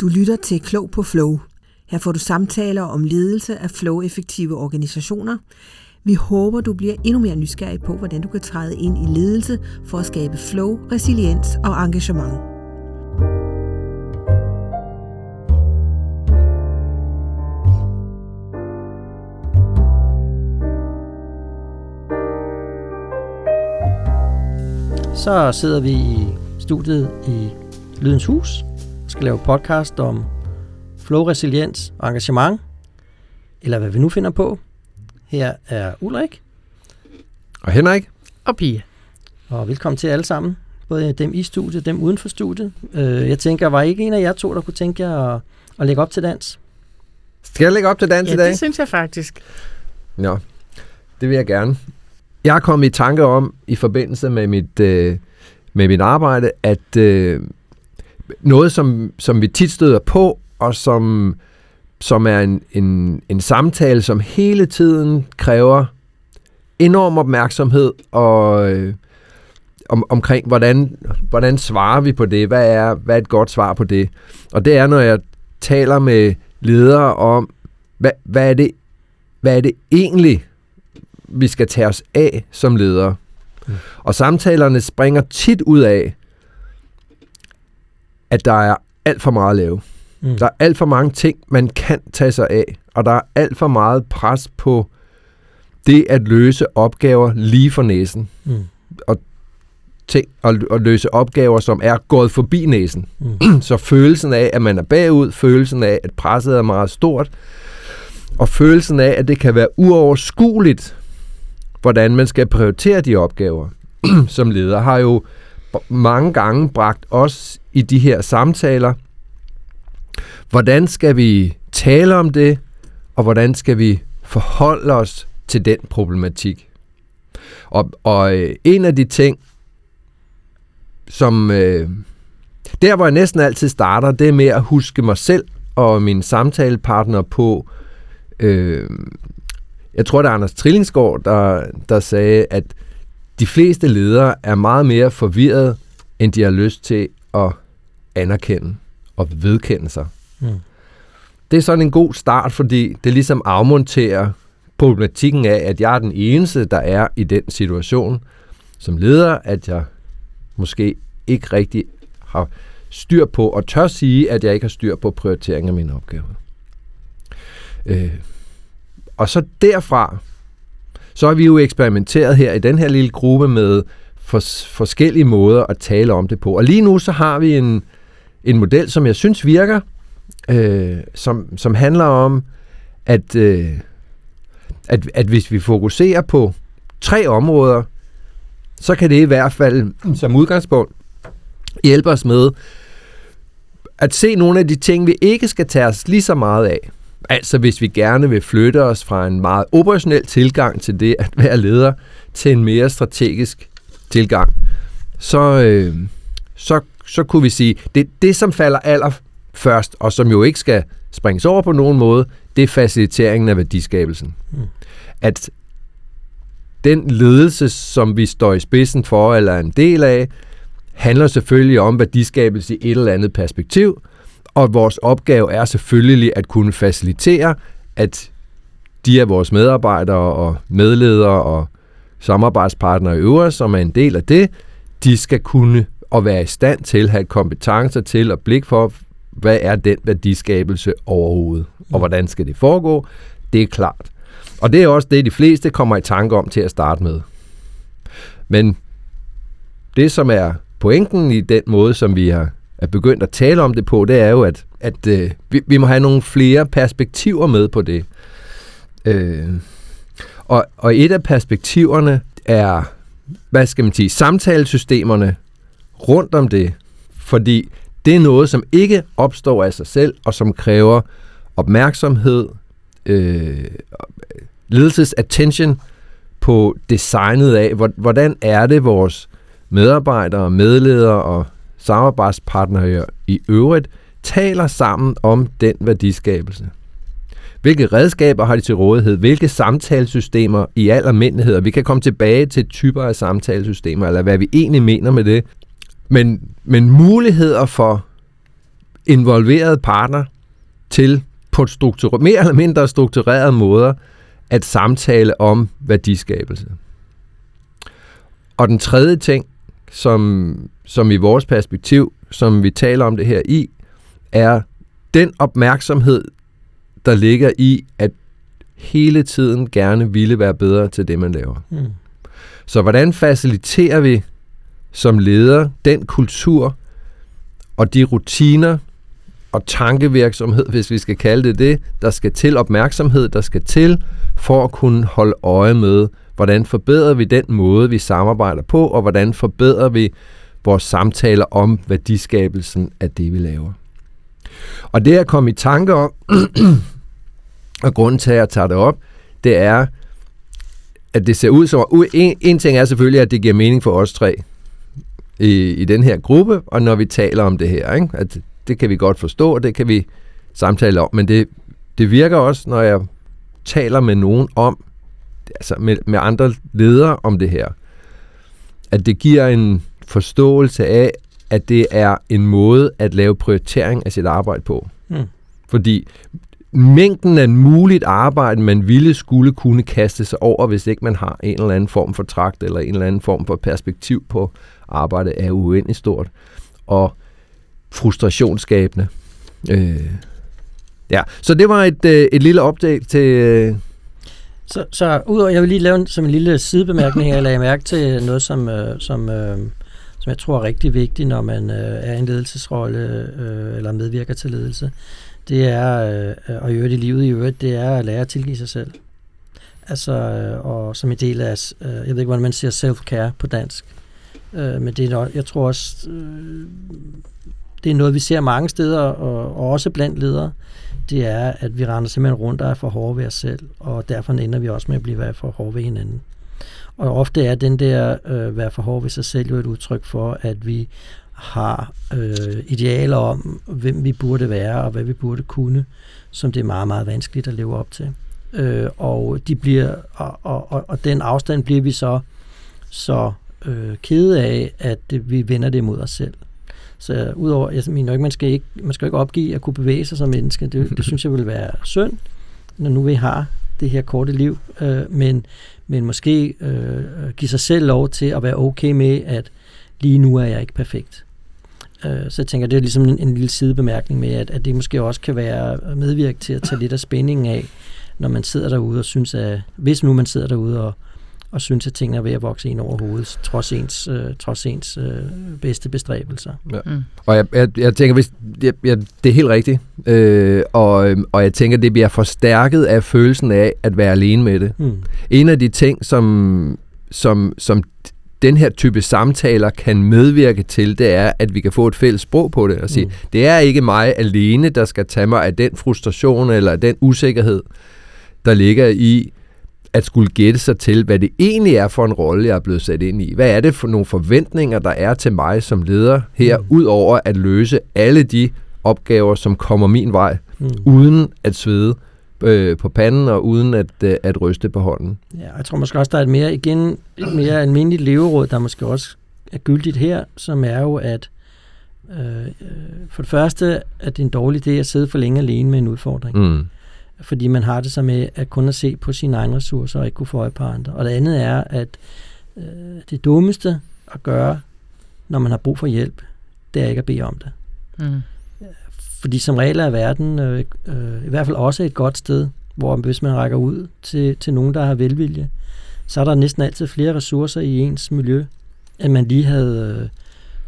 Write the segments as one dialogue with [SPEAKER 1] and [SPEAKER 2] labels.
[SPEAKER 1] Du lytter til Klog på Flow. Her får du samtaler om ledelse af flow-effektive organisationer. Vi håber, du bliver endnu mere nysgerrig på, hvordan du kan træde ind i ledelse for at skabe flow, resiliens og engagement.
[SPEAKER 2] Så sidder vi i studiet i Lydens Hus skal lave podcast om flow, resiliens og engagement, eller hvad vi nu finder på. Her er Ulrik,
[SPEAKER 3] Og Henrik?
[SPEAKER 4] Og Pia.
[SPEAKER 2] og velkommen til alle sammen. Både dem i studiet, dem uden for studiet. Øh, jeg tænker, var ikke en af jer to, der kunne tænke jer at, at lægge op til dans?
[SPEAKER 3] Skal jeg lægge op til dans
[SPEAKER 4] Ja,
[SPEAKER 3] i dag?
[SPEAKER 4] det synes jeg faktisk.
[SPEAKER 3] Ja, det vil jeg gerne. Jeg er kommet i tanke om, i forbindelse med mit, øh, med mit arbejde, at øh, noget, som, som vi tit støder på, og som, som er en, en, en samtale, som hele tiden kræver enorm opmærksomhed og øh, om, omkring, hvordan, hvordan svarer vi på det? Hvad er, hvad er et godt svar på det? Og det er, når jeg taler med ledere om, hvad, hvad, er det, hvad er det egentlig, vi skal tage os af som ledere?
[SPEAKER 2] Mm.
[SPEAKER 3] Og samtalerne springer tit ud af, at der er alt for meget at lave.
[SPEAKER 2] Mm.
[SPEAKER 3] Der er alt for mange ting, man kan tage sig af, og der er alt for meget pres på det at løse opgaver lige for næsen.
[SPEAKER 2] Mm.
[SPEAKER 3] Ting, og, og løse opgaver, som er gået forbi næsen.
[SPEAKER 2] Mm.
[SPEAKER 3] Så følelsen af, at man er bagud, følelsen af, at presset er meget stort, og følelsen af, at det kan være uoverskueligt, hvordan man skal prioritere de opgaver som leder, har jo mange gange bragt os i de her samtaler. Hvordan skal vi tale om det, og hvordan skal vi forholde os til den problematik? Og, og øh, en af de ting, som øh, der hvor jeg næsten altid starter, det er med at huske mig selv og min samtalepartner på, øh, jeg tror det er Anders Trillingsgaard, der, der sagde, at de fleste ledere er meget mere forvirret, end de har lyst til at anerkende og vedkende sig.
[SPEAKER 2] Mm.
[SPEAKER 3] Det er sådan en god start, fordi det ligesom afmonterer problematikken af, at jeg er den eneste, der er i den situation som leder, at jeg måske ikke rigtig har styr på, og tør sige, at jeg ikke har styr på prioritering af mine opgaver. Øh, og så derfra, så har vi jo eksperimenteret her i den her lille gruppe med fors- forskellige måder at tale om det på. Og lige nu så har vi en, en model, som jeg synes virker, øh, som, som handler om, at, øh, at, at hvis vi fokuserer på tre områder, så kan det i hvert fald som udgangspunkt hjælpe os med at se nogle af de ting, vi ikke skal tage os lige så meget af. Altså hvis vi gerne vil flytte os fra en meget operationel tilgang til det at være leder, til en mere strategisk tilgang, så, øh, så, så kunne vi sige, det, det som falder aller først, og som jo ikke skal springes over på nogen måde, det er faciliteringen af værdiskabelsen.
[SPEAKER 2] Mm.
[SPEAKER 3] At den ledelse, som vi står i spidsen for, eller er en del af, handler selvfølgelig om værdiskabelse i et eller andet perspektiv, og vores opgave er selvfølgelig at kunne facilitere, at de af vores medarbejdere og medledere og samarbejdspartnere i øvrigt, som er en del af det, de skal kunne og være i stand til at have kompetencer til og blik for, hvad er den værdiskabelse overhovedet, og hvordan skal det foregå, det er klart. Og det er også det, de fleste kommer i tanke om til at starte med. Men det, som er pointen i den måde, som vi har er begyndt at tale om det på, det er jo, at, at øh, vi, vi må have nogle flere perspektiver med på det. Øh, og, og et af perspektiverne er, hvad skal man sige, samtalesystemerne rundt om det. Fordi det er noget, som ikke opstår af sig selv, og som kræver opmærksomhed, øh, ledelses attention på designet af, hvordan er det vores medarbejdere, medledere og samarbejdspartnere i øvrigt taler sammen om den værdiskabelse. Hvilke redskaber har de til rådighed? Hvilke samtalesystemer i al almindelighed? Og vi kan komme tilbage til typer af samtalesystemer, eller hvad vi egentlig mener med det. Men, men muligheder for involverede partner til på struktur- mere eller mindre strukturerede måder at samtale om værdiskabelse. Og den tredje ting, som, som i vores perspektiv, som vi taler om det her i, er den opmærksomhed, der ligger i, at hele tiden gerne ville være bedre til det, man laver.
[SPEAKER 2] Mm.
[SPEAKER 3] Så hvordan faciliterer vi som leder den kultur og de rutiner og tankevirksomhed, hvis vi skal kalde det det, der skal til opmærksomhed, der skal til for at kunne holde øje med, hvordan forbedrer vi den måde, vi samarbejder på, og hvordan forbedrer vi vores samtaler om værdiskabelsen af det, vi laver. Og det jeg kom i tanke om, og grunden til, at jeg tager det op, det er, at det ser ud som, en, en ting er selvfølgelig, at det giver mening for os tre i, i den her gruppe, og når vi taler om det her, ikke? at det kan vi godt forstå, og det kan vi samtale om, men det, det virker også, når jeg taler med nogen om, altså med, med andre ledere om det her, at det giver en forståelse af, at det er en måde at lave prioritering af sit arbejde på.
[SPEAKER 2] Mm.
[SPEAKER 3] Fordi mængden af muligt arbejde, man ville skulle kunne kaste sig over, hvis ikke man har en eller anden form for trakt eller en eller anden form for perspektiv på arbejdet, er uendeligt stort. Og frustrationsskabende. Øh, ja, så det var et, øh, et lille update til... Øh,
[SPEAKER 2] så, så udover, jeg vil lige lave en, som en lille sidebemærkning, jeg lagde mærke til øh, noget, som, øh, som, øh, som jeg tror er rigtig vigtigt, når man øh, er i en ledelsesrolle øh, eller medvirker til ledelse. Det er, øh, og i øvrigt i livet i øvrigt, det er at lære at tilgive sig selv. Altså, øh, og som en del af, øh, jeg ved ikke, hvordan man siger self-care på dansk, øh, men det er noget, jeg tror også, øh, det er noget, vi ser mange steder, og, og også blandt ledere, det er, at vi render simpelthen rundt og er for hårde ved os selv, og derfor ender vi også med at blive for hårde ved hinanden. Og ofte er den der øh, være for hård ved sig selv jo et udtryk for, at vi har øh, idealer om, hvem vi burde være og hvad vi burde kunne, som det er meget, meget vanskeligt at leve op til. Øh, og de bliver og, og, og, og den afstand bliver vi så så øh, kede af, at vi vender det mod os selv. Så udover, jeg mener ikke, man skal ikke, man skal ikke opgive at kunne bevæge sig som menneske. Det, det synes jeg vil være synd, når nu vi har det her korte liv. Øh, men, men måske øh, give sig selv lov til at være okay med, at lige nu er jeg ikke perfekt. Øh, så jeg tænker, det er ligesom en, en lille sidebemærkning med, at, at det måske også kan være medvirke til at tage lidt af spændingen af, når man sidder derude og synes, at hvis nu man sidder derude og, og synes, at tingene er ved at vokse ind over hovedet, trods ens, øh, trods ens øh, bedste bestræbelser.
[SPEAKER 3] Ja. Mm. Og jeg, jeg, jeg tænker, hvis, jeg, jeg, det er helt rigtigt, øh, og, og jeg tænker, det bliver forstærket af følelsen af at være alene med det.
[SPEAKER 2] Mm.
[SPEAKER 3] En af de ting, som, som, som den her type samtaler kan medvirke til, det er, at vi kan få et fælles sprog på det og sige, mm. det er ikke mig alene, der skal tage mig af den frustration eller den usikkerhed, der ligger i at skulle gætte sig til, hvad det egentlig er for en rolle, jeg er blevet sat ind i. Hvad er det for nogle forventninger, der er til mig som leder her, mm. ud over at løse alle de opgaver, som kommer min vej, mm. uden at svede øh, på panden og uden at, øh, at ryste på hånden.
[SPEAKER 2] Ja, jeg tror måske også, der er et mere, igen, et mere almindeligt leveråd, der måske også er gyldigt her, som er jo, at øh, for det første, at det er en dårlig idé at sidde for længe alene med en udfordring.
[SPEAKER 3] Mm.
[SPEAKER 2] Fordi man har det så med at kun at se på sine egne ressourcer og ikke kunne få øje på andre. Og det andet er, at øh, det dummeste at gøre, når man har brug for hjælp, det er ikke at bede om det. Mm. Fordi som regel er verden øh, øh, i hvert fald også et godt sted, hvor hvis man rækker ud til, til nogen, der har velvilje, så er der næsten altid flere ressourcer i ens miljø, end man lige havde øh,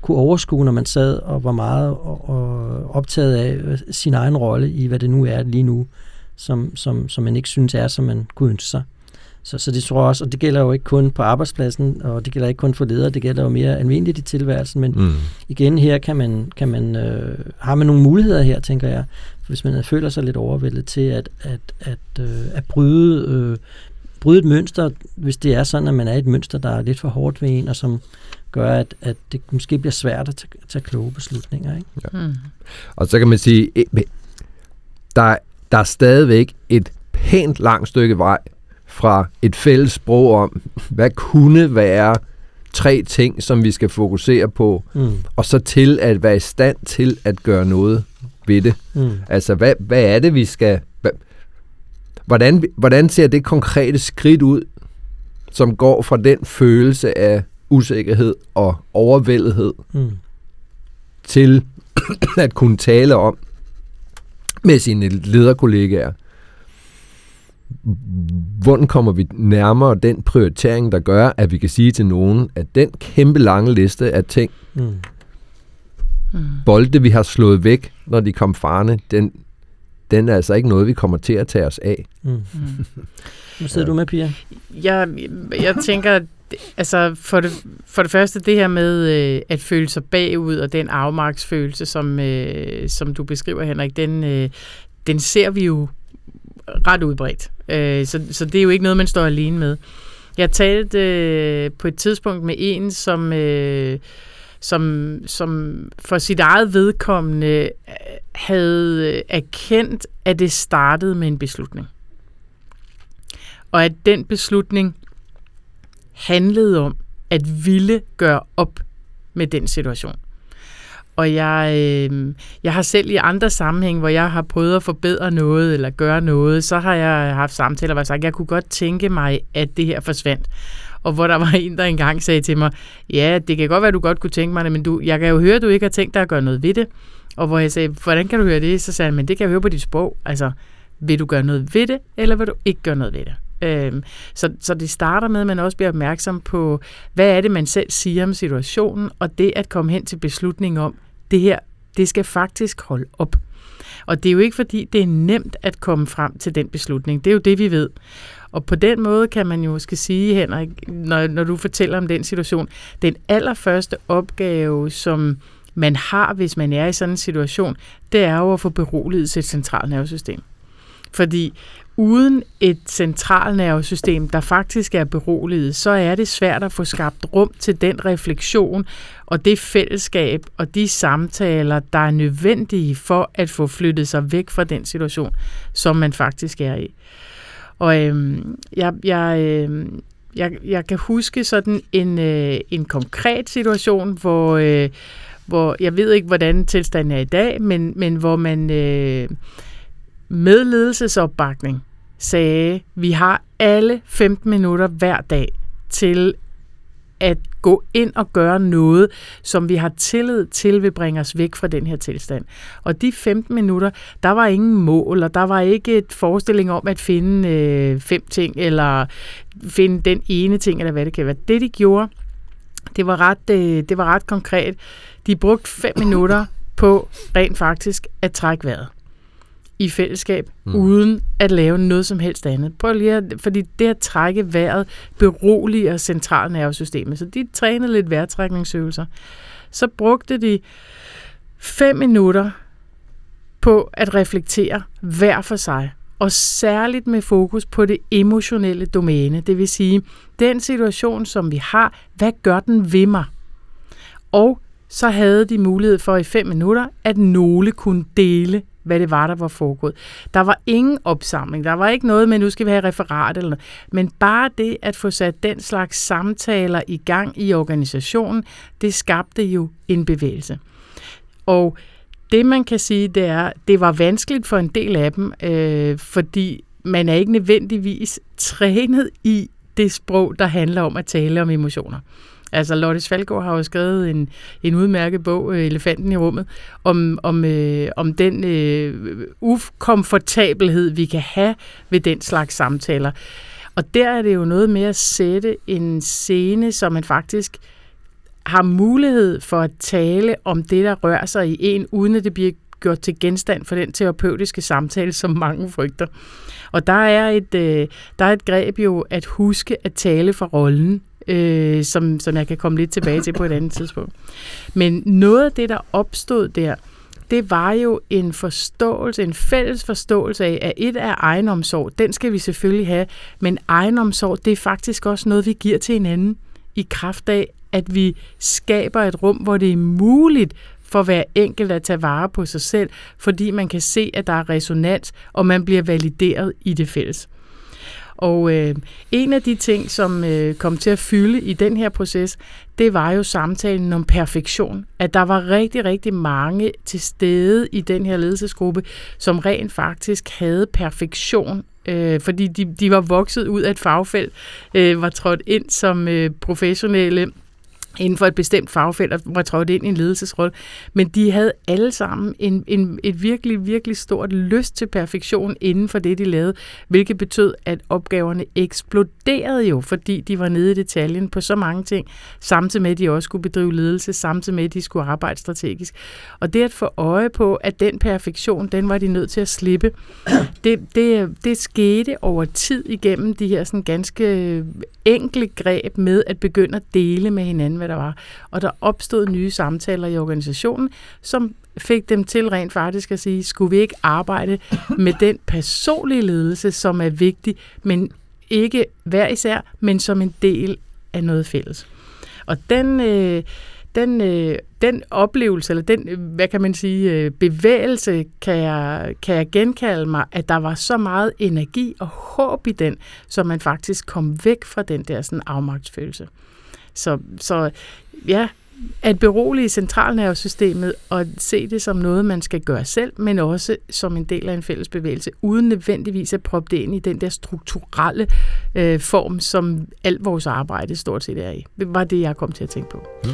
[SPEAKER 2] kunne overskue, når man sad og var meget og, og optaget af øh, sin egen rolle i, hvad det nu er lige nu, som, som, som man ikke synes er, som man kunne ønske sig. Så, så det tror jeg også, og det gælder jo ikke kun på arbejdspladsen, og det gælder ikke kun for ledere, det gælder jo mere almindeligt i tilværelsen, men mm. igen her kan man, kan man øh, har man nogle muligheder her, tænker jeg, hvis man føler sig lidt overvældet til at, at, at, øh, at bryde, øh, bryde et mønster, hvis det er sådan, at man er et mønster, der er lidt for hårdt ved en, og som gør, at, at det måske bliver svært at tage, tage kloge beslutninger. Ikke?
[SPEAKER 3] Ja. Mm. Og så kan man sige, der, der er stadigvæk et pænt langt stykke vej fra et fælles sprog om, hvad kunne være tre ting, som vi skal fokusere på, mm. og så til at være i stand til at gøre noget ved det.
[SPEAKER 2] Mm.
[SPEAKER 3] Altså, hvad, hvad er det, vi skal... Hvad, hvordan, hvordan ser det konkrete skridt ud, som går fra den følelse af usikkerhed og overvældethed
[SPEAKER 2] Mm.
[SPEAKER 3] til at kunne tale om med sine lederkollegaer, hvordan kommer vi nærmere den prioritering, der gør, at vi kan sige til nogen, at den kæmpe lange liste af ting,
[SPEAKER 2] Mm.
[SPEAKER 4] Mm.
[SPEAKER 3] bolde, vi har slået væk, når de kom farne, den, den er altså ikke noget, vi kommer til at tage os af.
[SPEAKER 2] Mm.
[SPEAKER 4] Mm.
[SPEAKER 2] Hvad sidder du med, Pia?
[SPEAKER 4] Jeg, jeg tænker, altså for det, for det første det her med øh, at føle sig bagud, og den afmarksfølelse, som, øh, som du beskriver, Henrik, den, øh, den ser vi jo ret udbredt. Øh, så, så det er jo ikke noget, man står alene med. Jeg talte øh, på et tidspunkt med en, som, øh, som, som for sit eget vedkommende øh, havde øh, erkendt, at det startede med en beslutning. Og at den beslutning handlede om at ville gøre op med den situation. Og jeg, øh, jeg har selv i andre sammenhæng, hvor jeg har prøvet at forbedre noget eller gøre noget, så har jeg haft samtaler, hvor jeg sagt, jeg kunne godt tænke mig, at det her forsvandt. Og hvor der var en, der engang sagde til mig, ja, det kan godt være, du godt kunne tænke mig det, men du, jeg kan jo høre, at du ikke har tænkt dig at gøre noget ved det. Og hvor jeg sagde, hvordan kan du høre det? Så sagde han, men det kan jeg høre på dit sprog. Altså, vil du gøre noget ved det, eller vil du ikke gøre noget ved det? Øhm, så, så det starter med, at man også bliver opmærksom på, hvad er det, man selv siger om situationen, og det at komme hen til beslutningen om, det her, det skal faktisk holde op. Og det er jo ikke fordi, det er nemt at komme frem til den beslutning. Det er jo det, vi ved. Og på den måde kan man jo måske sige, Henrik, når, når du fortæller om den situation, den allerførste opgave, som man har, hvis man er i sådan en situation, det er jo at få beroliget sit centralnervesystem. Fordi uden et centralnervesystem, der faktisk er beroliget, så er det svært at få skabt rum til den refleksion og det fællesskab og de samtaler, der er nødvendige for at få flyttet sig væk fra den situation, som man faktisk er i. Og øhm, jeg, jeg, øhm, jeg, jeg kan huske sådan en, øh, en konkret situation, hvor, øh, hvor jeg ved ikke, hvordan tilstanden er i dag, men, men hvor man øh, med ledelsesopbakning sagde, vi har alle 15 minutter hver dag til at gå ind og gøre noget, som vi har tillid til vil bringe os væk fra den her tilstand. Og de 15 minutter, der var ingen mål, og der var ikke et forestilling om at finde øh, fem ting, eller finde den ene ting, eller hvad det kan være. Det, de gjorde, det var ret, øh, det var ret konkret. De brugte fem minutter på rent faktisk at trække vejret i fællesskab,
[SPEAKER 3] Mm.
[SPEAKER 4] uden at lave noget som helst andet. Prøv lige at, fordi det at trække vejret beroliger centralnervesystemet. Så de trænede lidt vejrtrækningsøvelser. Så brugte de fem minutter på at reflektere hver for sig. Og særligt med fokus på det emotionelle domæne. Det vil sige, den situation, som vi har, hvad gør den ved mig? Og så havde de mulighed for i fem minutter, at nogle kunne dele, hvad det var, der var foregået. Der var ingen opsamling, der var ikke noget med, nu skal vi have referat eller noget. Men bare det at få sat den slags samtaler i gang i organisationen, det skabte jo en bevægelse. Og det man kan sige, det er, det var vanskeligt for en del af dem, øh, fordi man er ikke nødvendigvis trænet i det sprog, der handler om at tale om emotioner. Altså Lotte Svalgaard har jo skrevet en, en udmærket bog, øh, Elefanten i rummet, om, om, øh, om den øh, ukomfortabelhed, vi kan have ved den slags samtaler. Og der er det jo noget med at sætte en scene, som man faktisk har mulighed for at tale om det, der rører sig i en, uden at det bliver gjort til genstand for den terapeutiske samtale, som mange frygter. Og der er et, øh, der er et greb jo at huske at tale for rollen, øh, som, som jeg kan komme lidt tilbage til på et andet tidspunkt. Men noget af det, der opstod der, det var jo en forståelse, en fælles forståelse af, at et er egenomsorg, den skal vi selvfølgelig have, men egenomsorg, det er faktisk også noget, vi giver til hinanden i kraft af, at vi skaber et rum, hvor det er muligt for hver enkelt at tage vare på sig selv, fordi man kan se, at der er resonans, og man bliver valideret i det fælles. Og øh, en af de ting, som øh, kom til at fylde i den her proces, det var jo samtalen om perfektion. At der var rigtig, rigtig mange til stede i den her ledelsesgruppe, som rent faktisk havde perfektion øh, fordi de, de var vokset ud af et fagfelt, øh, var trådt ind som øh, professionelle inden for et bestemt fagfelt og var trådt ind i en ledelsesrolle. Men de havde alle sammen en, en, et virkelig, virkelig stort lyst til perfektion inden for det, de lavede, hvilket betød, at opgaverne eksploderede jo, fordi de var nede i detaljen på så mange ting, samtidig med, at de også skulle bedrive ledelse, samtidig med, at de skulle arbejde strategisk. Og det at få øje på, at den perfektion, den var de nødt til at slippe, det, det, det skete over tid igennem de her sådan ganske enkle greb med at begynde at dele med hinanden, hvad der var. Og der opstod nye samtaler i organisationen, som fik dem til rent faktisk at sige, skulle vi ikke arbejde med den personlige ledelse, som er vigtig, men ikke hver især, men som en del af noget fælles. Og den, øh, den, øh, den oplevelse, eller den, hvad kan man sige, øh, bevægelse, kan jeg, kan jeg genkalde mig, at der var så meget energi og håb i den, så man faktisk kom væk fra den der sådan afmagtsfølelse. Så, så ja, at berolige centralnervesystemet og se det som noget, man skal gøre selv, men også som en del af en fælles bevægelse, uden nødvendigvis at proppe det ind i den der strukturelle øh, form, som alt vores arbejde stort set er i. Det var det, jeg kom til at tænke på. Mm.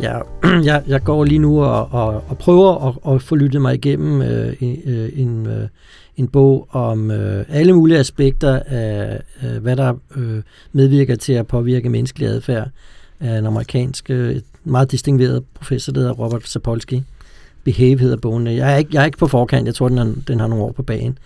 [SPEAKER 2] Ja, jeg, jeg går lige nu og, og, og prøver at, at få lyttet mig igennem øh, øh, en, øh, en bog om øh, alle mulige aspekter af, øh, hvad der øh, medvirker til at påvirke menneskelig adfærd af en amerikansk, øh, meget distingueret professor, der hedder Robert Sapolsky. Behave hedder bogen. Jeg er ikke, jeg er ikke på forkant, jeg tror, den har, den har nogle år på banen.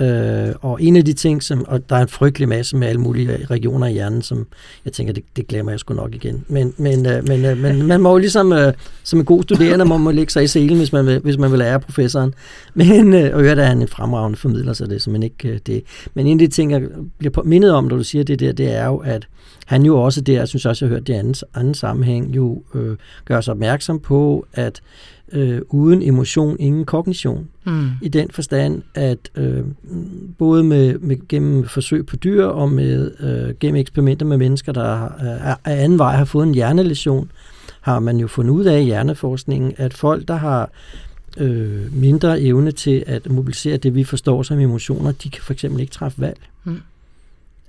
[SPEAKER 2] Øh, og en af de ting, som, og der er en frygtelig masse med alle mulige regioner i hjernen, som jeg tænker, det, det glemmer jeg sgu nok igen. Men, men, øh, men, øh, men man må jo ligesom, øh, som en god studerende, må man lægge sig i selen, hvis man vil, hvis man vil lære professoren. Men, øh, og øvrigt er han en fremragende formidler, så det er simpelthen ikke øh, det. Men en af de ting, jeg bliver mindet om, når du siger det der, det er jo, at han jo også der, jeg synes også, jeg har hørt det i anden, anden sammenhæng, jo øh, gør sig opmærksom på, at øh, uden emotion, ingen kognition. Mm. I den forstand, at øh, både med, med gennem forsøg på dyr og med øh, gennem eksperimenter med mennesker, der øh, af anden vej har fået en hjernelæsion, har man jo fundet ud af i hjerneforskningen, at folk, der har øh, mindre evne til at mobilisere det, vi forstår som emotioner, de kan for eksempel ikke træffe valg. Mm.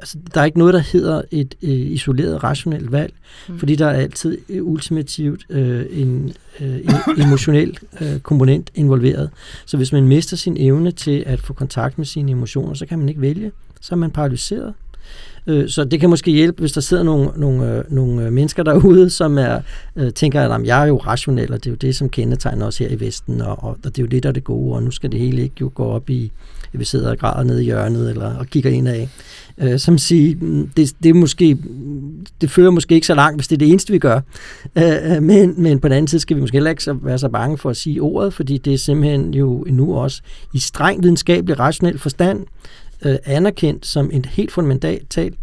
[SPEAKER 2] Altså, der er ikke noget, der hedder et øh, isoleret, rationelt valg, mm. fordi der er altid øh, ultimativt øh, en, øh, en emotionel øh, komponent involveret. Så hvis man mister sin evne til at få kontakt med sine emotioner, så kan man ikke vælge. Så er man paralyseret. Øh, så det kan måske hjælpe, hvis der sidder nogle, nogle, øh, nogle øh, mennesker derude, som er, øh, tænker, at jeg er jo rationel, og det er jo det, som kendetegner os her i Vesten, og, og det er jo det, der er det gode, og nu skal det hele ikke jo gå op i, vi sidder og græder nede i hjørnet, eller og kigger ind af. Øh, som siger, det, det, er måske, det fører måske ikke så langt, hvis det er det eneste, vi gør. Øh, men, men på den anden side skal vi måske heller ikke så, være så bange for at sige ordet, fordi det er simpelthen jo nu også i streng videnskabelig, rationel forstand øh, anerkendt som en helt fundamentalt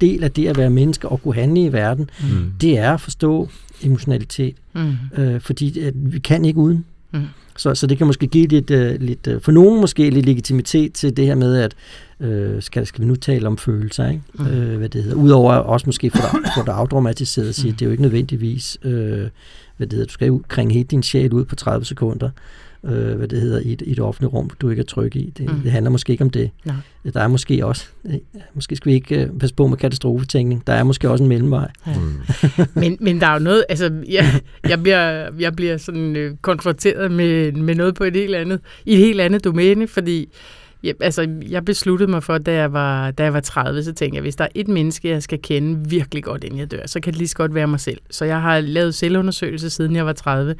[SPEAKER 2] del af det at være menneske og kunne handle i verden, mm. det er at forstå emotionalitet. Mm. Øh, fordi at vi kan ikke uden. Mm. Så, så det kan måske give lidt, uh, lidt uh, for nogen måske lidt legitimitet til det her med, at uh, skal, skal vi nu tale om følelser, ikke? Mm. Uh, hvad det hedder. Udover også måske få det, få det afdramatiseret og sige, mm. det er jo ikke nødvendigvis, uh, hvad det hedder, du skal jo kringe helt din sjæl ud på 30 sekunder øh, hvad det hedder, i et, i et offentligt rum, du ikke er tryg i. Det, mm. det handler måske ikke om det. Nej. Der er måske også, øh, måske skal vi ikke øh, passe på med katastrofetænkning, der er måske også en mellemvej. Ja.
[SPEAKER 4] Mm. men, men der er jo noget, altså jeg, jeg, bliver, jeg bliver sådan øh, konfronteret med, med noget på et helt andet, i et helt andet domæne, fordi Ja, altså, jeg besluttede mig for, da jeg, var, da jeg var 30, så tænkte jeg, hvis der er et menneske, jeg skal kende virkelig godt, inden jeg dør, så kan det lige så godt være mig selv. Så jeg har lavet selvundersøgelse, siden jeg var 30.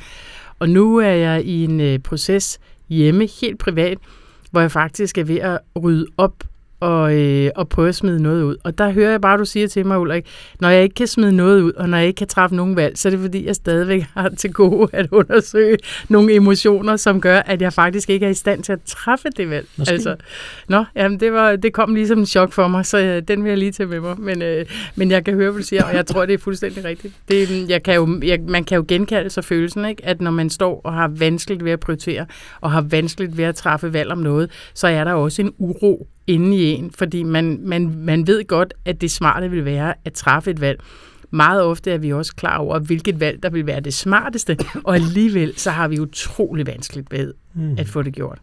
[SPEAKER 4] Og nu er jeg i en øh, proces hjemme, helt privat, hvor jeg faktisk er ved at rydde op og, øh, og prøve at smide noget ud. Og der hører jeg bare, du siger til mig, Ulrik, når jeg ikke kan smide noget ud, og når jeg ikke kan træffe nogen valg, så er det fordi, jeg stadigvæk har til gode at undersøge nogle emotioner, som gør, at jeg faktisk ikke er i stand til at træffe det valg.
[SPEAKER 2] Måske.
[SPEAKER 4] Altså, nå, jamen det, var, det kom ligesom en chok for mig, så øh, den vil jeg lige tage med mig. Men, øh, men jeg kan høre, hvad du siger, og jeg tror, det er fuldstændig rigtigt. Det, jeg kan jo, jeg, man kan jo genkalde sig følelsen, ikke? at når man står og har vanskeligt ved at prioritere, og har vanskeligt ved at træffe valg om noget, så er der også en uro inde i en, fordi man, man, man ved godt, at det smarte vil være at træffe et valg. Meget ofte er vi også klar over, hvilket valg, der vil være det smarteste, og alligevel så har vi utrolig vanskeligt ved
[SPEAKER 2] Mm.
[SPEAKER 4] at få det gjort.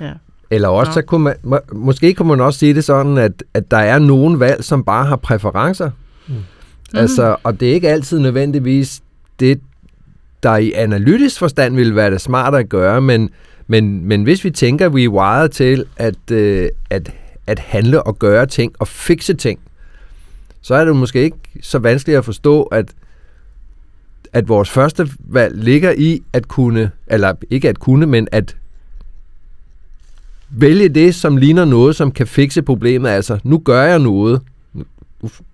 [SPEAKER 4] Ja.
[SPEAKER 3] Eller også, så kunne man, må, måske kunne man også sige det sådan, at, at der er nogle valg, som bare har præferencer.
[SPEAKER 2] Mm.
[SPEAKER 3] Mm. Altså, og det er ikke altid nødvendigvis det, der i analytisk forstand ville være det smarte at gøre, men, men, men hvis vi tænker, at vi er wired til at, øh, at, at handle og gøre ting og fikse ting, så er det måske ikke så vanskeligt at forstå, at, at vores første valg ligger i at kunne, eller ikke at kunne, men at vælge det, som ligner noget, som kan fikse problemet. Altså, nu gør jeg noget. Nu,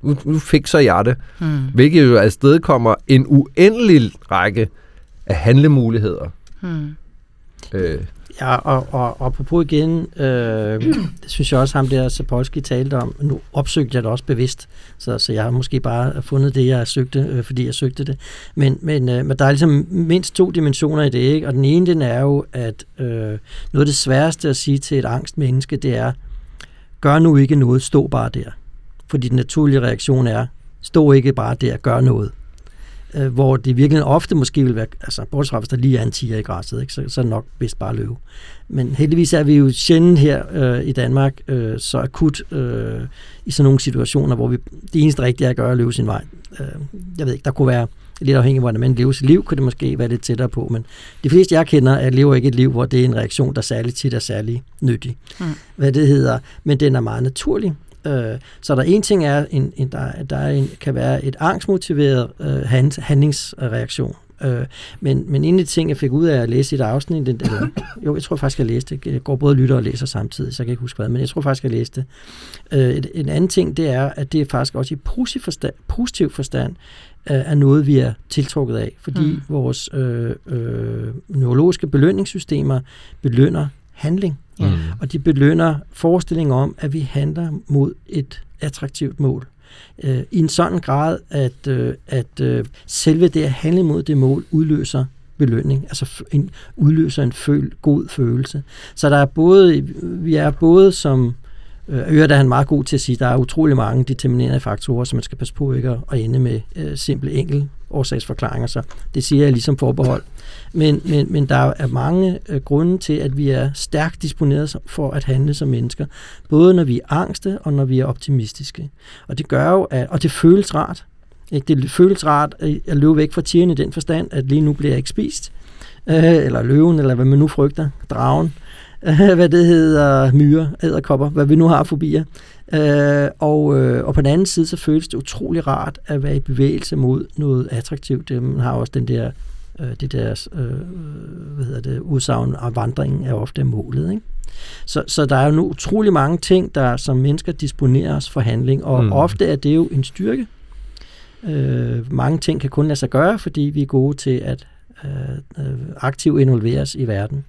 [SPEAKER 3] nu, nu fikser jeg det.
[SPEAKER 4] Mm.
[SPEAKER 3] Hvilket jo afsted kommer en uendelig række af handlemuligheder.
[SPEAKER 4] Mm.
[SPEAKER 3] Øh,
[SPEAKER 2] Ja, og, og, og apropos igen, øh, det synes jeg også, ham der Sapolsky talte om. Nu opsøgte jeg det også bevidst, så, så jeg har måske bare fundet det, jeg søgte, øh, fordi jeg søgte det. Men, men, øh, men der er ligesom mindst to dimensioner i det, ikke? Og den ene, den er jo, at øh, noget af det sværeste at sige til et angstmenneske, det er, gør nu ikke noget, stå bare der. Fordi den naturlige reaktion er, stå ikke bare der, gør noget øh, hvor det virkelig ofte måske vil være, altså bortset fra hvis der lige er en tiger i græsset, ikke, så, så er det nok bedst bare at løbe. Men heldigvis er vi jo sjældent her øh, i Danmark øh, så akut øh, i sådan nogle situationer, hvor vi, det eneste rigtige er at gøre er at løbe sin vej. Øh, jeg ved ikke, der kunne være lidt afhængig af, hvordan man lever sit liv, kunne det måske være lidt tættere på, men de fleste, jeg kender, er, lever ikke et liv, hvor det er en reaktion, der særligt tit er særlig nyttig.
[SPEAKER 4] Mm.
[SPEAKER 2] Hvad det hedder, men den er meget naturlig. Øh, så der en ting er, en, en, der, der er en, kan være et angstmotiveret øh, hand, handlingsreaktion. Øh, men, men en af de ting, jeg fik ud af at læse i et afsnit, det, eller, jo, jeg tror faktisk, jeg læste det. Jeg går både og lytter og læser samtidig, så jeg kan ikke huske hvad, men jeg tror faktisk, jeg læste det. Øh, et, en anden ting, det er, at det er faktisk også i positiv forstand, positiv forstand øh, er noget, vi er tiltrukket af, fordi
[SPEAKER 4] mm.
[SPEAKER 2] vores øh, øh, neurologiske belønningssystemer belønner handling.
[SPEAKER 4] Ja.
[SPEAKER 3] mm.
[SPEAKER 2] Og de belønner forestillingen om, at vi handler mod et attraktivt mål. Øh, I en sådan grad, at, øh, at øh, selve det at handle mod det mål udløser belønning, altså en, udløser en føl, god følelse. Så der er både, vi er både som, Øh, Øret er han meget god til at sige, der er utrolig mange determinerende faktorer, som man skal passe på ikke at, ende med øh, simple enkel årsagsforklaringer, så det siger jeg ligesom forbehold. Men, men, men der er mange øh, grunde til, at vi er stærkt disponeret for at handle som mennesker. Både når vi er angste, og når vi er optimistiske. Og det gør jo, at, og det føles rart. Ikke? Det føles rart øh, at løbe væk fra tieren i den forstand, at lige nu bliver jeg ikke spist. Øh, eller løven, eller hvad man nu frygter. Dragen. Øh, hvad det hedder, myrer, æderkopper, hvad vi nu har af fobier. Øh, og, øh, og på den anden side, så føles det utrolig rart at være i bevægelse mod noget attraktivt. Det, man har også den der, øh, det der øh, hvad hedder det, udsagn, og vandringen er ofte målet. Ikke? Så, så der er jo nu utrolig mange ting, der som mennesker disponerer os for handling, og
[SPEAKER 3] Mm.
[SPEAKER 2] mm. ofte er det jo en styrke. Øh, mange ting kan kun lade sig gøre, fordi vi er gode til at øh, øh, aktivt involveres i verden.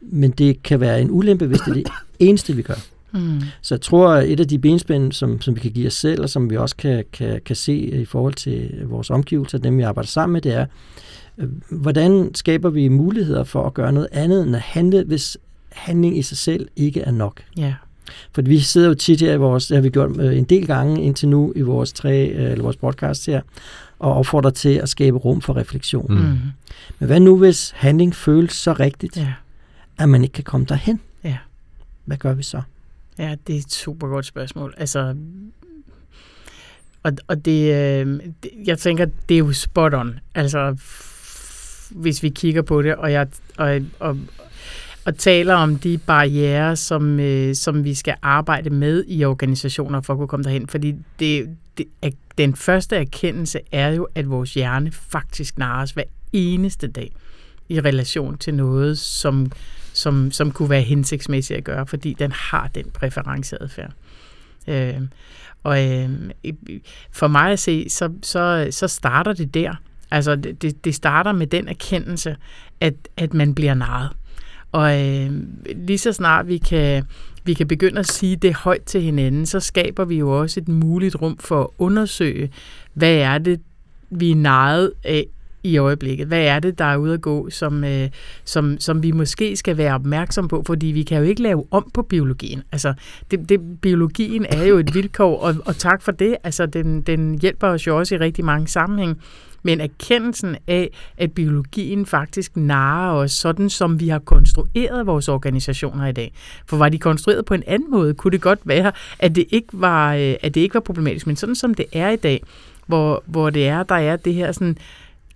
[SPEAKER 2] Men det kan være en ulempe, hvis det er det eneste, vi gør.
[SPEAKER 4] Mm.
[SPEAKER 2] Så jeg tror, at et af de benspænd, som, som vi kan give os selv, og som vi også kan, kan, kan se i forhold til vores omgivelser, dem vi arbejder sammen med, det er, øh, hvordan skaber vi muligheder for at gøre noget andet end at handle, hvis handling i sig selv ikke er nok.
[SPEAKER 4] Ja.
[SPEAKER 2] For vi sidder jo tit her i vores, det har vi gjort øh, en del gange indtil nu i vores tre, øh, eller vores podcast her, og opfordrer til at skabe rum for refleksion.
[SPEAKER 3] Mm.
[SPEAKER 2] Men hvad nu, hvis handling føles så rigtigt,
[SPEAKER 4] Ja.
[SPEAKER 2] At man ikke kan komme derhen?
[SPEAKER 4] Ja.
[SPEAKER 2] Hvad gør vi så?
[SPEAKER 4] Ja, det er et super godt spørgsmål. Altså, og, og det, øh, det, jeg tænker, det er jo spot on. Altså, hvis vi kigger på det, og jeg og, og, og taler om de barriere, som, øh, som vi skal arbejde med i organisationer for at kunne komme derhen. Fordi det, det, er, den første erkendelse er jo, at vores hjerne faktisk narres hver eneste dag i relation til noget, som som, som kunne være hensigtsmæssigt at gøre, fordi den har den præferenceadfærd. Øh, og øh, for mig at se, så, så, så starter det der. Altså det, det starter med den erkendelse, at, at man bliver narret. Og øh, lige så snart vi kan, vi kan begynde at sige det højt til hinanden, så skaber vi jo også et muligt rum for at undersøge, hvad er det, vi er narret af i øjeblikket? Hvad er det, der er ude at gå, som, øh, som, som vi måske skal være opmærksom på? Fordi vi kan jo ikke lave om på biologien. Altså, det, det, biologien er jo et vilkår, og, og tak for det. Altså, den, den hjælper os jo også i rigtig mange sammenhæng. Men erkendelsen af, at biologien faktisk narer os, sådan som vi har konstrueret vores organisationer i dag. For var de konstrueret på en anden måde, kunne det godt være, at det ikke var, øh, at det ikke var problematisk. Men sådan som det er i dag, hvor, hvor det er, der er det her sådan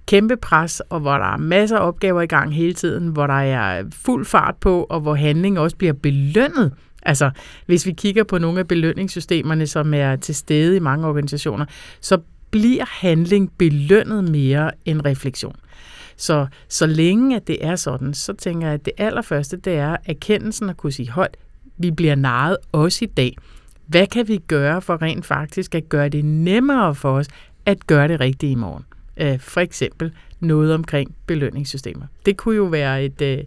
[SPEAKER 4] kæmpe pres, og hvor der er masser af opgaver i gang hele tiden, hvor der er fuld fart på, og hvor handling også bliver belønnet. Altså, hvis vi kigger på nogle af belønningssystemerne, som er til stede i mange organisationer, så bliver handling belønnet mere end refleksion. Så, så længe at det er sådan, så tænker jeg, at det allerførste, det er erkendelsen at kunne sige højt, vi bliver naret også i dag. Hvad kan vi gøre for rent faktisk at gøre det nemmere for os at gøre det rigtige i morgen? Øh, for eksempel noget omkring belønningssystemer. Det kunne jo være et, øh,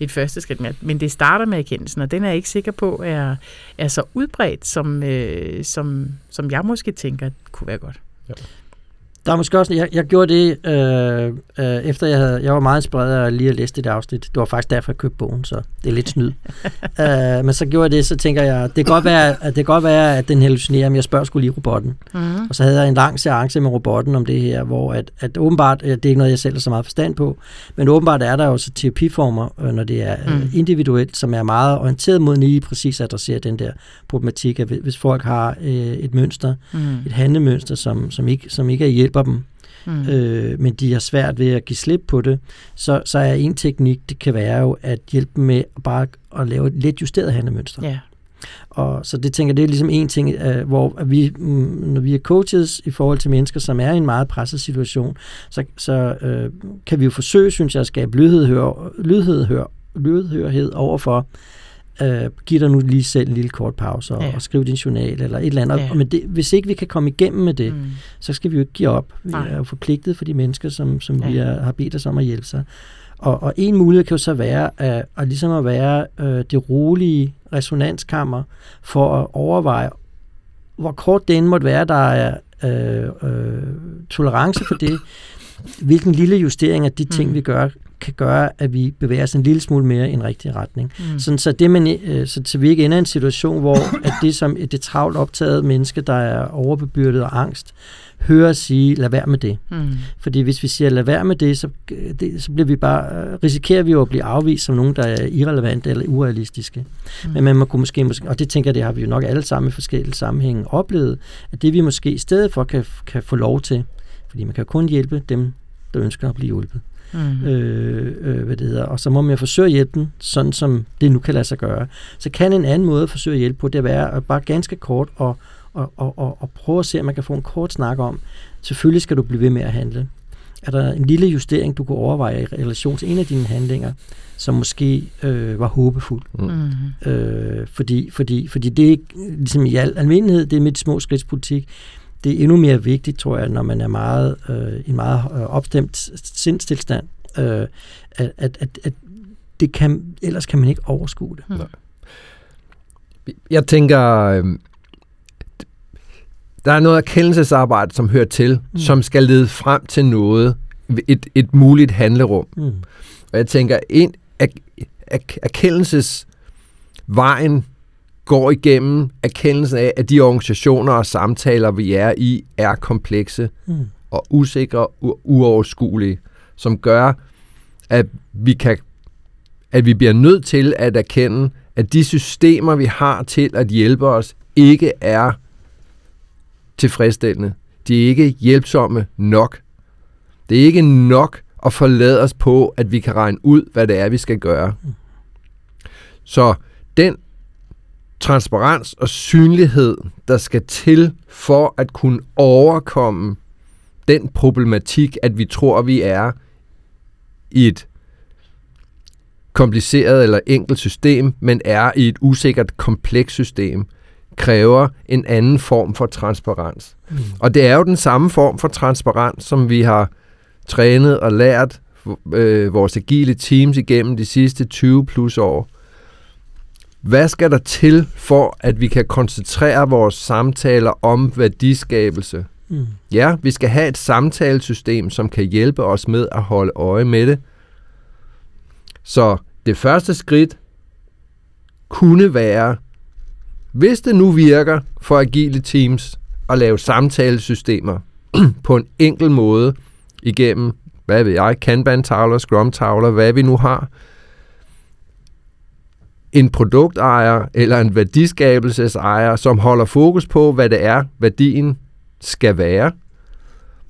[SPEAKER 4] et første skridt, med, men det starter med erkendelsen, og den er jeg ikke sikker på er, er så udbredt, som, øh, som, som jeg måske tænker kunne være godt. Ja.
[SPEAKER 2] Der er måske også, jeg, jeg gjorde det, øh, øh, efter jeg havde, jeg var meget inspireret af lige at læse det afsnit. Det var faktisk derfor, jeg købte bogen, så det er lidt snyd. øh, men så gjorde jeg det, så tænker jeg, det kan godt være, at, det kan godt være, at den hallucinerer, men jeg spørger skulle lige robotten. Mm. Og så havde jeg en lang seance med robotten om det her, hvor at, at åbenbart, det er ikke noget, jeg selv har så meget forstand på, men åbenbart er der jo så terapiformer, øh, når det er mm. individuelt, som er meget orienteret mod lige præcis at adressere den der problematik, at hvis folk har øh, et mønster, mm. et handlemønster, som, som, ikke, som ikke er hjælp hjælper dem, mm. øh, men de har svært ved at give slip på det, så, så er en teknik, det kan være jo at hjælpe dem med bare at lave et lidt justeret handlemønster.
[SPEAKER 4] Ja.
[SPEAKER 2] Og så det tænker det er ligesom en ting, øh, hvor vi, mm, når vi er coaches i forhold til mennesker, som er i en meget presset situation, så, så øh, kan vi jo forsøge, synes jeg, at skabe lydhør, lydhør, lydhørhed overfor, øh, giv dig nu lige selv en lille kort pause og, ja. og skriv din journal eller et eller andet. Ja. Men det, hvis ikke vi kan komme igennem med det, mm. så skal vi jo ikke give op. Vi Nej. er jo forpligtet for de mennesker, som, som ja. vi er, har bedt os om at hjælpe sig. Og, og en mulighed kan jo så være at, at ligesom at være øh, det rolige resonanskammer for at overveje, hvor kort det end måtte være, der er øh, øh, tolerance for det, hvilken lille justering af de ting, mm. vi gør, kan gøre, at vi bevæger os en lille smule mere i en rigtig retning. Mm. Sådan, så, det, man, øh, så, så vi ikke ender i en situation, hvor at det som det travlt optaget menneske, der er overbebyrdet og angst, hører sige, lad være med det. Mm. Fordi hvis vi siger, lad være med det, så, det, så bliver vi bare, øh, risikerer vi jo at blive afvist som nogen, der er irrelevante eller urealistiske. Mm. Men man må kunne måske, måske, og det tænker jeg, det har vi jo nok alle sammen i forskellige sammenhænge oplevet, at det vi måske i stedet for kan, kan få lov til, fordi man kan kun hjælpe dem, der ønsker at blive hjulpet. Mm. Øh, øh, hvad det hedder. Og så må man forsøge at hjælpe dem, sådan som det nu kan lade sig gøre. Så kan en anden måde at forsøge at hjælpe på, det at være bare ganske kort og, og, og, og, og prøve at se, om man kan få en kort snak om, selvfølgelig skal du blive ved med at handle. Er der en lille justering, du kunne overveje i relation til en af dine handlinger, som måske øh, var håbefuld? Mm. Øh, fordi, fordi, fordi det er ligesom i al almindelighed, det er mit små skridtspolitik, det er endnu mere vigtigt, tror jeg, når man er meget øh, en meget øh, opstemt sindstilstand, øh, at, at, at, at det kan, ellers kan man ikke overskue det. Mm.
[SPEAKER 3] Jeg tænker, øh, der er noget erkendelsesarbejde, som hører til, mm. som skal lede frem til noget, et, et muligt handlerum. Mm. Og jeg tænker, en er, er, erkendelsesvejen går igennem erkendelsen af, at de organisationer og samtaler, vi er i, er komplekse mm. og usikre og uoverskuelige, som gør, at vi kan at vi bliver nødt til at erkende, at de systemer, vi har til at hjælpe os, ikke er tilfredsstillende. De er ikke hjælpsomme nok. Det er ikke nok at forlade os på, at vi kan regne ud, hvad det er, vi skal gøre. Mm. Så den transparens og synlighed, der skal til for at kunne overkomme den problematik, at vi tror, vi er i et kompliceret eller enkelt system, men er i et usikkert komplekst system, kræver en anden form for transparens. Mm. Og det er jo den samme form for transparens, som vi har trænet og lært øh, vores agile teams igennem de sidste 20 plus år. Hvad skal der til for, at vi kan koncentrere vores samtaler om værdiskabelse? Mm. Ja, vi skal have et samtalesystem, som kan hjælpe os med at holde øje med det. Så det første skridt kunne være, hvis det nu virker for agile teams at lave samtalesystemer på en enkel måde igennem, hvad ved jeg, Kanban-tavler, Scrum-tavler, hvad vi nu har, en produktejer eller en værdiskabelsesejer, som holder fokus på, hvad det er, værdien skal være,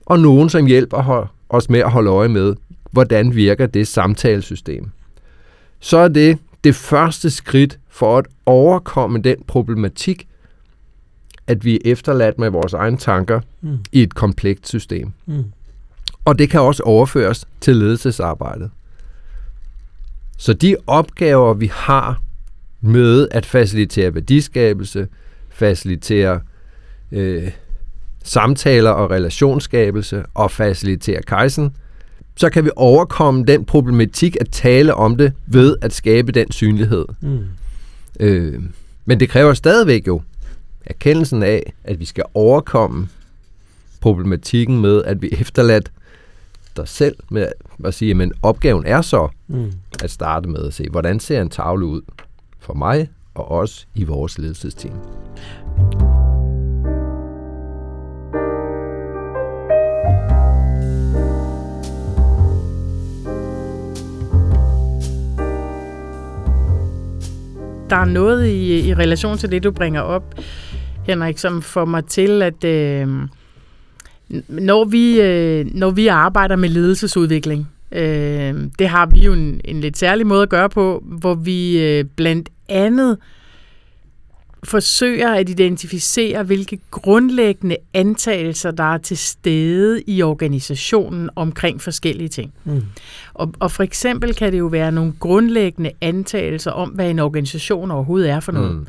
[SPEAKER 3] og nogen, som hjælper os med at holde øje med, hvordan virker det samtalesystem. Så er det det første skridt for at overkomme den problematik, at vi er efterladt med vores egne tanker mm. i et komplekst system. Mm. Og det kan også overføres til ledelsesarbejdet. Så de opgaver, vi har med at facilitere værdiskabelse, facilitere øh, samtaler og relationsskabelse og facilitere kejsen, så kan vi overkomme den problematik at tale om det ved at skabe den synlighed. Mm. Øh, men det kræver stadigvæk jo erkendelsen af, at vi skal overkomme problematikken med, at vi efterladt dig selv med at sige, men opgaven er så mm. at starte med at se, hvordan ser en tavle ud for mig og os i vores ledelsesteam.
[SPEAKER 4] der er noget i, i relation til det, du bringer op, Henrik, som får mig til, at øh, når, vi, øh, når vi arbejder med ledelsesudvikling, øh, det har vi jo en, en lidt særlig måde at gøre på, hvor vi øh, blandt andet øh, forsøger at identificere, hvilke grundlæggende antagelser, der er til stede i organisationen omkring forskellige ting. Mm. Og, og for eksempel kan det jo være nogle grundlæggende antagelser om, hvad en organisation overhovedet er for noget. Mm.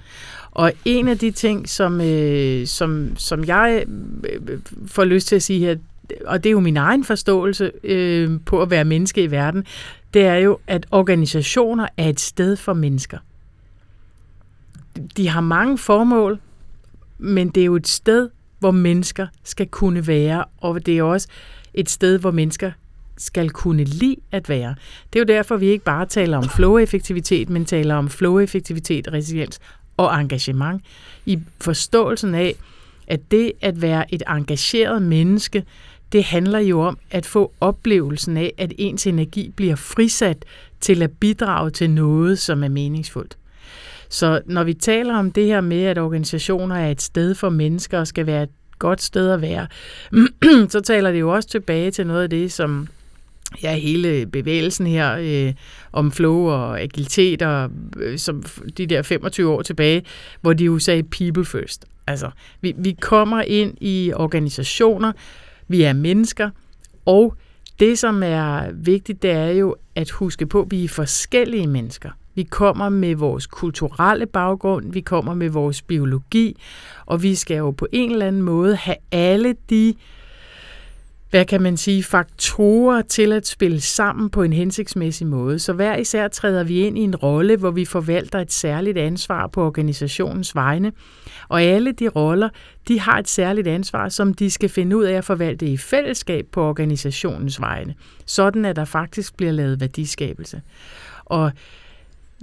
[SPEAKER 4] Og en af de ting, som, øh, som, som jeg øh, får lyst til at sige her, og det er jo min egen forståelse øh, på at være menneske i verden, det er jo, at organisationer er et sted for mennesker de har mange formål, men det er jo et sted, hvor mennesker skal kunne være, og det er også et sted, hvor mennesker skal kunne lide at være. Det er jo derfor, vi ikke bare taler om flow-effektivitet, men taler om flow-effektivitet, resiliens og engagement. I forståelsen af, at det at være et engageret menneske, det handler jo om at få oplevelsen af, at ens energi bliver frisat til at bidrage til noget, som er meningsfuldt. Så når vi taler om det her med, at organisationer er et sted for mennesker og skal være et godt sted at være, så taler det jo også tilbage til noget af det, som ja, hele bevægelsen her øh, om flow og agilitet, og, øh, som de der 25 år tilbage, hvor de jo sagde people first. Altså, vi, vi kommer ind i organisationer, vi er mennesker, og det, som er vigtigt, det er jo at huske på, at vi er forskellige mennesker. Vi kommer med vores kulturelle baggrund, vi kommer med vores biologi, og vi skal jo på en eller anden måde have alle de hvad kan man sige, faktorer til at spille sammen på en hensigtsmæssig måde. Så hver især træder vi ind i en rolle, hvor vi forvalter et særligt ansvar på organisationens vegne. Og alle de roller, de har et særligt ansvar, som de skal finde ud af at forvalte i fællesskab på organisationens vegne. Sådan at der faktisk bliver lavet værdiskabelse. Og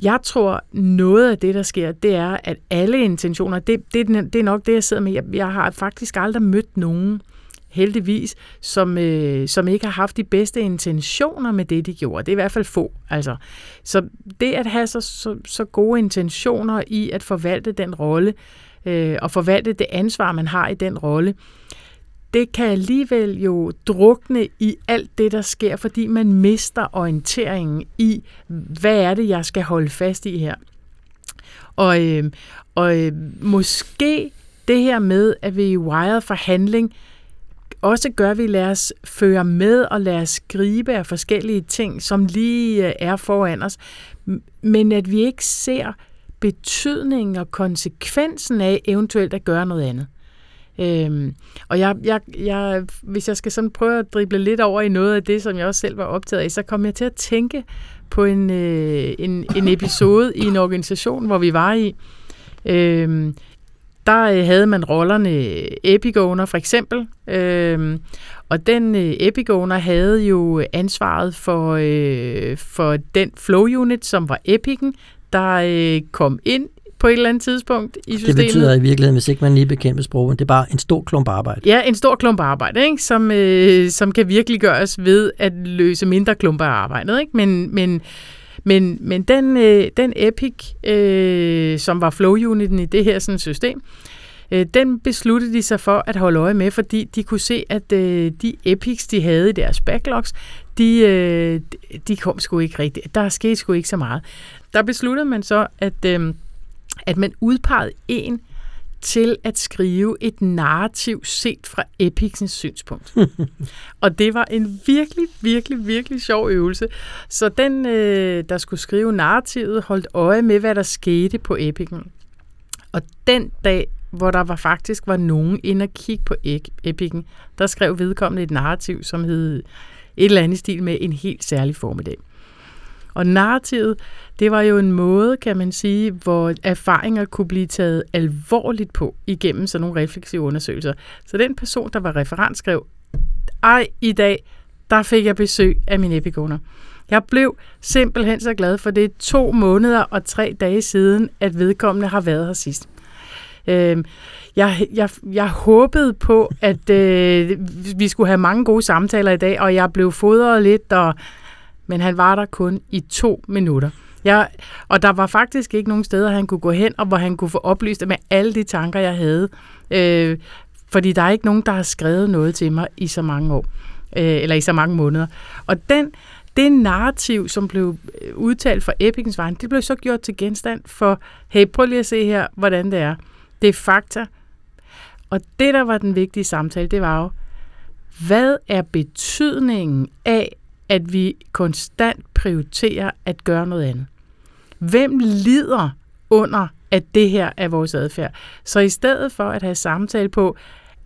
[SPEAKER 4] jeg tror, noget af det, der sker, det er, at alle intentioner, det, det, det er nok det, jeg sidder med. Jeg, jeg har faktisk aldrig mødt nogen, heldigvis, som, øh, som ikke har haft de bedste intentioner med det, de gjorde. Det er i hvert fald få. Altså. Så det at have så, så, så gode intentioner i at forvalte den rolle, øh, og forvalte det ansvar, man har i den rolle, det kan alligevel jo drukne i alt det, der sker, fordi man mister orienteringen i, hvad er det, jeg skal holde fast i her. Og, øh, og øh, måske det her med, at vi i Wired for handling også gør, vi lad os føre med og lader os gribe af forskellige ting, som lige øh, er foran os, men at vi ikke ser betydningen og konsekvensen af eventuelt at gøre noget andet. Øhm, og jeg, jeg, jeg, hvis jeg skal sådan prøve at drible lidt over i noget af det, som jeg også selv var optaget af, så kom jeg til at tænke på en, øh, en, en episode i en organisation, hvor vi var i. Øhm, der øh, havde man rollerne Epic Owner for eksempel, øhm, og den øh, Epic Owner havde jo ansvaret for, øh, for den flow unit, som var Epic'en, der øh, kom ind på et eller andet tidspunkt i systemet.
[SPEAKER 2] Det betyder i virkeligheden, hvis ikke man lige bekæmper sproget, det er bare en stor klump arbejde.
[SPEAKER 4] Ja, en stor klump arbejde, ikke? Som, øh, som kan virkelig gøres ved at løse mindre klumper af arbejdet. Ikke? Men, men, men, men den, øh, den Epic, øh, som var flow-uniten i det her sådan, system, øh, den besluttede de sig for at holde øje med, fordi de kunne se, at øh, de epics, de havde i deres backlogs, de, øh, de kom sgu ikke rigtigt. Der skete sgu ikke så meget. Der besluttede man så, at, øh, at man udpegede en til at skrive et narrativ set fra Epicsens synspunkt. og det var en virkelig, virkelig, virkelig sjov øvelse. Så den, øh, der skulle skrive narrativet, holdt øje med, hvad der skete på Epicen. Og den dag, hvor der var faktisk var nogen inde og kigge på Epicen, der skrev vedkommende et narrativ, som hed et eller andet stil med en helt særlig formiddag. Og narrativet, det var jo en måde, kan man sige, hvor erfaringer kunne blive taget alvorligt på igennem sådan nogle refleksive undersøgelser. Så den person, der var referent, skrev, ej, i dag, der fik jeg besøg af min epikoner. Jeg blev simpelthen så glad, for det er to måneder og tre dage siden, at vedkommende har været her sidst. Øh, jeg, jeg, jeg håbede på, at øh, vi skulle have mange gode samtaler i dag, og jeg blev fodret lidt, og, men han var der kun i to minutter. Jeg, og der var faktisk ikke nogen steder, han kunne gå hen, og hvor han kunne få oplyst med alle de tanker, jeg havde. Øh, fordi der er ikke nogen, der har skrevet noget til mig i så mange år, øh, eller i så mange måneder. Og den, det narrativ, som blev øh, udtalt for Epikens vejen, det blev så gjort til genstand for, hey, prøv lige at se her, hvordan det er. Det er fakta. Og det, der var den vigtige samtale, det var jo, hvad er betydningen af, at vi konstant prioriterer at gøre noget andet? Hvem lider under, at det her er vores adfærd? Så i stedet for at have samtale på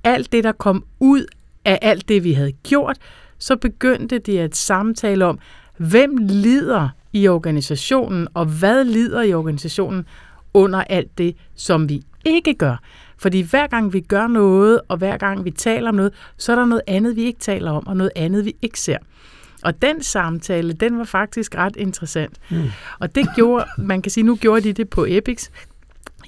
[SPEAKER 4] alt det, der kom ud af alt det, vi havde gjort, så begyndte de at samtale om, hvem lider i organisationen, og hvad lider i organisationen under alt det, som vi ikke gør. Fordi hver gang vi gør noget, og hver gang vi taler om noget, så er der noget andet, vi ikke taler om, og noget andet, vi ikke ser. Og den samtale, den var faktisk ret interessant. Mm. Og det gjorde, man kan sige, nu gjorde de det på Epics.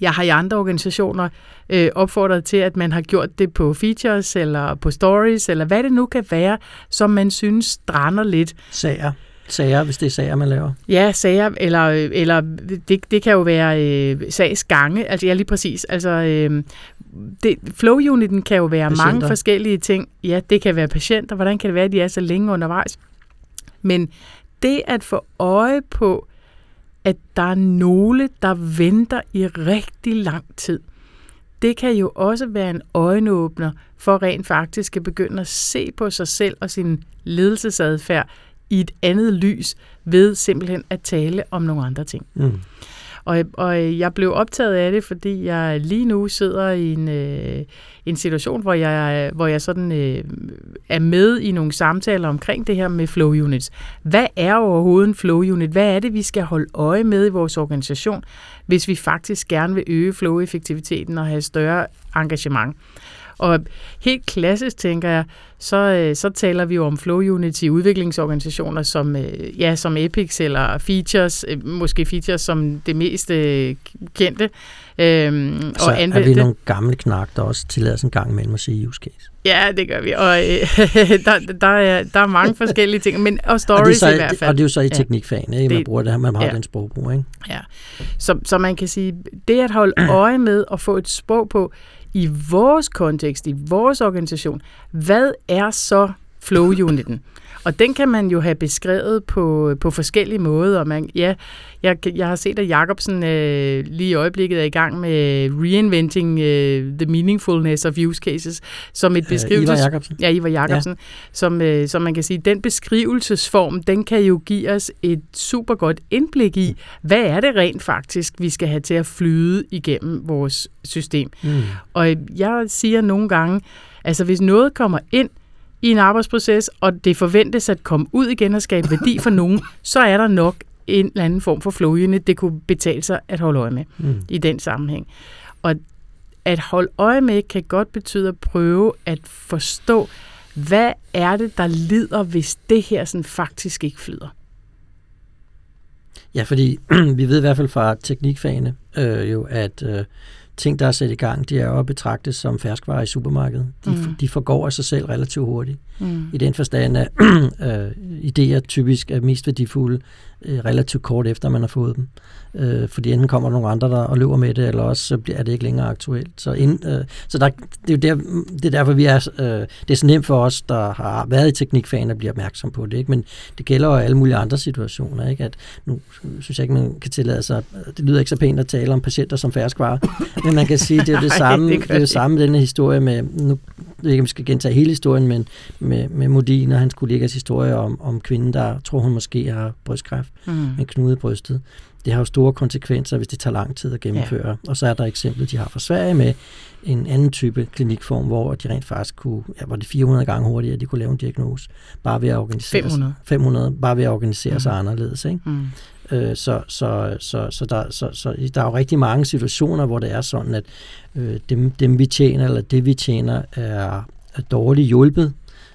[SPEAKER 4] Jeg har i andre organisationer øh, opfordret til, at man har gjort det på features, eller på stories, eller hvad det nu kan være, som man synes strander lidt.
[SPEAKER 2] Sager sager, hvis det er sager, man laver?
[SPEAKER 4] Ja, sager, eller, eller det, det kan jo være øh, sagsgange, altså ja, lige præcis. Altså, øh, det, flow-uniten kan jo være patienter. mange forskellige ting. Ja, det kan være patienter, hvordan kan det være, at de er så længe undervejs? Men det at få øje på, at der er nogle, der venter i rigtig lang tid, det kan jo også være en øjenåbner for rent faktisk at begynde at se på sig selv og sin ledelsesadfærd i et andet lys ved simpelthen at tale om nogle andre ting. Mm. Og, og jeg blev optaget af det, fordi jeg lige nu sidder i en, øh, en situation, hvor jeg, hvor jeg sådan øh, er med i nogle samtaler omkring det her med flow units. Hvad er overhovedet en flow unit? Hvad er det, vi skal holde øje med i vores organisation, hvis vi faktisk gerne vil øge flow-effektiviteten og have større engagement? Og helt klassisk, tænker jeg, så, øh, så taler vi jo om Flow Unity udviklingsorganisationer som, øh, ja, som Epics eller Features, øh, måske Features som det mest kendte.
[SPEAKER 2] Øhm, så og er vi nogle gamle knak, der også tillader sig en gang imellem at sige use case?
[SPEAKER 4] Ja, det gør vi, og øh, der, der, er, der er mange forskellige ting, men og stories og så, i hvert fald.
[SPEAKER 2] Og det er jo så i teknikfagene, ikke? man det, bruger det her, man har ja. den sprogbrug, ikke?
[SPEAKER 4] Ja, så, så man kan sige, det at holde øje med og få et sprog på, i vores kontekst, i vores organisation, hvad er så flow-uniten. Og den kan man jo have beskrevet på, på forskellige måder. Man, ja, jeg, jeg har set, at Jacobsen øh, lige i øjeblikket er i gang med reinventing øh, the meaningfulness of use cases, som et beskrivelse...
[SPEAKER 2] Ivar Jacobsen.
[SPEAKER 4] Ja, Ivar Jacobsen. Ja. Som, øh, som man kan sige, den beskrivelsesform, den kan jo give os et super godt indblik i, hvad er det rent faktisk, vi skal have til at flyde igennem vores system.
[SPEAKER 2] Mm.
[SPEAKER 4] Og jeg siger nogle gange, altså hvis noget kommer ind i en arbejdsproces, og det forventes at komme ud igen og skabe værdi for nogen, så er der nok en eller anden form for flow unit, det kunne betale sig at holde øje med
[SPEAKER 2] Mm.
[SPEAKER 4] i den sammenhæng. Og at holde øje med kan godt betyde at prøve at forstå, hvad er det, der lider, hvis det her sådan faktisk ikke flyder.
[SPEAKER 2] Ja, fordi vi ved i hvert fald fra teknikfagene øh, jo, at øh, ting, der er sat i gang, de er jo at betragtes som ferskvarer i supermarkedet. De,
[SPEAKER 4] Mm.
[SPEAKER 2] de forgår af sig selv relativt hurtigt.
[SPEAKER 4] Mm.
[SPEAKER 2] I den forstand, at øh, idéer typisk er mest værdifulde øh, relativt kort efter, man har fået dem. Øh, fordi enten kommer der nogle andre, der og løber med det, eller også så er det ikke længere aktuelt. Så, ind, øh, så der, det, er jo der, det er derfor, vi er, øh, det er så nemt for os, der har været i teknikfagene, at blive opmærksom på det. Ikke? Men det gælder jo alle mulige andre situationer. Ikke? At nu synes jeg ikke, man kan tillade sig, det lyder ikke så pænt at tale om patienter som ferskvarer, men man kan sige, det er det
[SPEAKER 4] Nej,
[SPEAKER 2] samme,
[SPEAKER 4] det gør
[SPEAKER 2] det, det er
[SPEAKER 4] det
[SPEAKER 2] samme denne historie med, nu jeg ved ikke, om vi skal gentage hele historien, men med, med Modin og hans kollegas historie om, om kvinden, der tror, hun måske har brystkræft
[SPEAKER 4] Mm.
[SPEAKER 2] en knude i brystet. Det har jo store konsekvenser, hvis det tager lang tid at gennemføre. Ja. Og så er der eksemplet, de har fra Sverige med en anden type klinikform, hvor de rent faktisk kunne, ja, var det 400 gange hurtigere, at de kunne lave en diagnose, bare ved at organisere
[SPEAKER 4] 500.
[SPEAKER 2] sig. 500, bare ved at organisere
[SPEAKER 4] Mhm.
[SPEAKER 2] sig anderledes. Ikke?
[SPEAKER 4] Mm.
[SPEAKER 2] Øh, så, så, så, så, der, så, så der er jo rigtig mange situationer, hvor det er sådan, at øh, dem, dem vi tjener, eller det vi tjener, er, er dårligt hjulpet,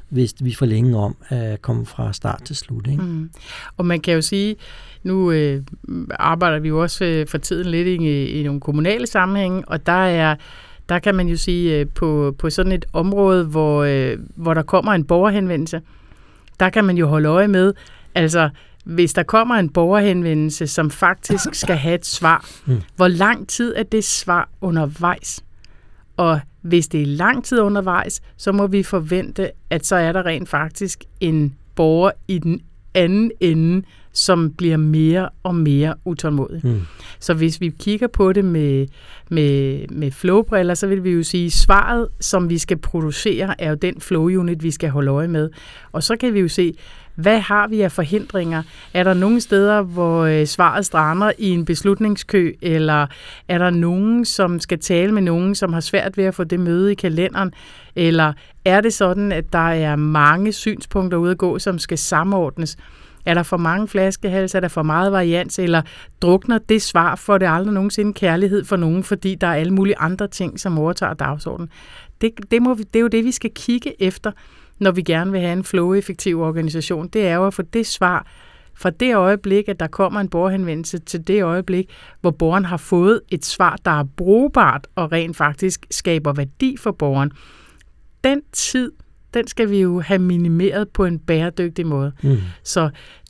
[SPEAKER 2] hvis vi for længe om at komme fra start til slut. Ikke?
[SPEAKER 4] Mm. Og man kan jo sige, nu øh, arbejder vi jo også øh, for tiden lidt i, i nogle kommunale sammenhænge, og der er der kan man jo sige, øh, på, på sådan et område, hvor, øh, hvor der kommer en borgerhenvendelse, der kan man jo holde øje med, altså hvis der kommer en borgerhenvendelse, som faktisk skal have et svar,
[SPEAKER 2] Mm.
[SPEAKER 4] hvor lang tid er det svar undervejs? Og hvis det er lang tid undervejs, så må vi forvente, at så er der rent faktisk en borger i den anden ende, som bliver mere og mere utålmodig.
[SPEAKER 2] Mm.
[SPEAKER 4] Så hvis vi kigger på det med, med, med flowbriller, så vil vi jo sige, at svaret, som vi skal producere, er jo den flow-unit, vi skal holde øje med. Og så kan vi jo se, hvad har vi af forhindringer? Er der nogle steder, hvor øh, svaret strander i en beslutningskø, eller er der nogen, som skal tale med nogen, som har svært ved at få det møde i kalenderen? Eller er det sådan, at der er mange synspunkter ude at gå, som skal samordnes? Er der for mange flaskehalse? Er der for meget varians? Eller drukner det svar for det aldrig nogensinde kærlighed for nogen, fordi der er alle mulige andre ting, som overtager dagsordenen? Det, det, må vi, det er jo det, vi skal kigge efter, når vi gerne vil have en flow-effektiv organisation. Det er jo at få det svar fra det øjeblik, at der kommer en borgerhenvendelse, til det øjeblik, hvor borgeren har fået et svar, der er brugbart og rent faktisk skaber værdi for borgeren. Den tid, den skal vi jo have minimeret på en bæredygtig måde.
[SPEAKER 2] Mm.
[SPEAKER 4] Så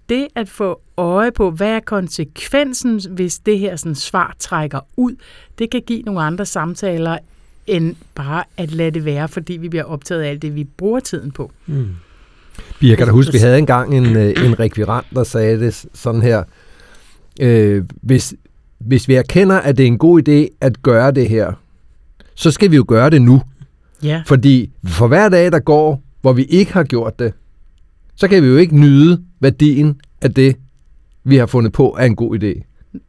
[SPEAKER 4] det at få øje på, hvad er konsekvensen, hvis det her sådan, svar trækker ud, det kan give nogle andre samtaler, end bare at lade det være, fordi vi bliver optaget af alt det, vi bruger tiden på.
[SPEAKER 2] Mm.
[SPEAKER 3] Jeg kan da huske, vi havde engang en, øh, en rekvirant, der sagde det sådan her. Øh, hvis, hvis vi erkender, at det er en god idé at gøre det her, så skal vi jo gøre det nu.
[SPEAKER 4] Ja,
[SPEAKER 3] Fordi for hver dag, der går, hvor vi ikke har gjort det, så kan vi jo ikke nyde værdien af det, vi har fundet på, er en god idé.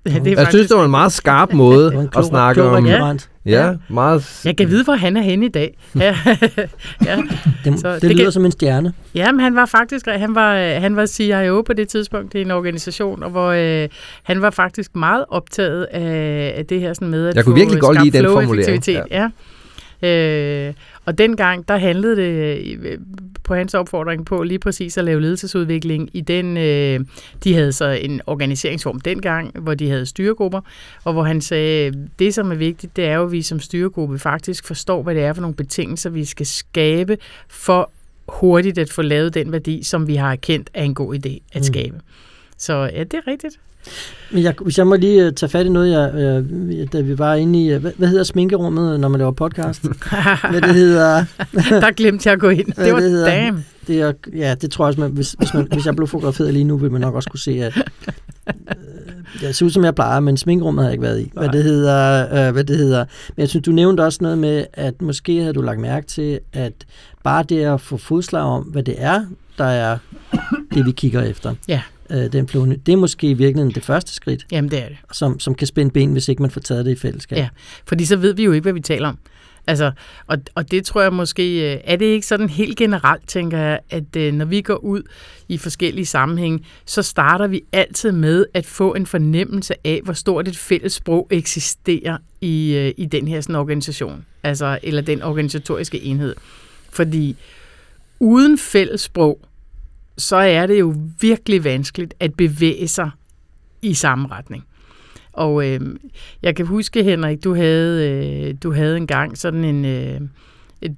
[SPEAKER 4] ja det er
[SPEAKER 3] Jeg synes, det var en meget skarp måde at snakke
[SPEAKER 2] klog
[SPEAKER 3] om.
[SPEAKER 2] rekvirent.
[SPEAKER 3] Ja, meget...
[SPEAKER 4] Jeg kan vide, hvor han er henne i dag. Ja, ja.
[SPEAKER 2] Det,
[SPEAKER 4] Så
[SPEAKER 2] det,
[SPEAKER 4] det
[SPEAKER 2] lyder
[SPEAKER 4] kan-
[SPEAKER 2] som en stjerne.
[SPEAKER 4] Jamen, han var faktisk han var, han var CIO på det tidspunkt i en organisation, og hvor øh, han var faktisk meget optaget af, af det her sådan med at
[SPEAKER 3] Jeg kunne
[SPEAKER 4] få
[SPEAKER 3] virkelig godt lide den formulering,
[SPEAKER 4] Ja. Øh, og dengang, der handlede det øh, på hans opfordring på lige præcis at lave ledelsesudvikling i den, øh, de havde så en organiseringsform dengang, hvor de havde styregrupper, og hvor han sagde, det som er vigtigt, det er jo, at vi som styregruppe faktisk forstår, hvad det er for nogle betingelser, vi skal skabe for hurtigt at få lavet den værdi, som vi har erkendt er en god idé at
[SPEAKER 2] Mm.
[SPEAKER 4] skabe. Så ja, det er rigtigt.
[SPEAKER 2] Men jeg, hvis jeg må lige uh, tage fat i noget, jeg, uh, da vi var inde i, uh, hvad, hvad hedder sminkerummet, når man laver podcast? hvad det hedder?
[SPEAKER 4] Der glemte jeg at gå ind. Det var
[SPEAKER 2] det hedder?
[SPEAKER 4] damn.
[SPEAKER 2] Det er, ja, det tror jeg også, man, hvis, hvis, man, hvis jeg blev fotograferet lige nu, vil man nok også kunne se, at øh, jeg ser ud, som jeg plejer, men sminkerummet har jeg ikke været i. Hvad det, hedder, øh, hvad det hedder. Men jeg synes, du nævnte også noget med, at måske havde du lagt mærke til, at bare det at få fodslag om, hvad det er, der er det, vi kigger efter.
[SPEAKER 4] Ja.
[SPEAKER 2] Øh, den flyvende. Det er måske i virkeligheden det første skridt,
[SPEAKER 4] Jamen, det er det.
[SPEAKER 2] som, som kan spænde ben, hvis ikke man får taget det i fællesskab.
[SPEAKER 4] Ja. Fordi så ved vi jo ikke, hvad vi taler om. Altså, og, og det tror jeg måske, øh, er det ikke sådan helt generelt, tænker jeg, at øh, når vi går ud i forskellige sammenhænge, så starter vi altid med at få en fornemmelse af, hvor stort et fælles sprog eksisterer i, øh, i den her sådan, organisation, altså, eller den organisatoriske enhed. Fordi uden fælles sprog, så er det jo virkelig vanskeligt at bevæge sig i samme retning. Og øh, jeg kan huske, Henrik, du havde, øh, du havde engang sådan en... Øh,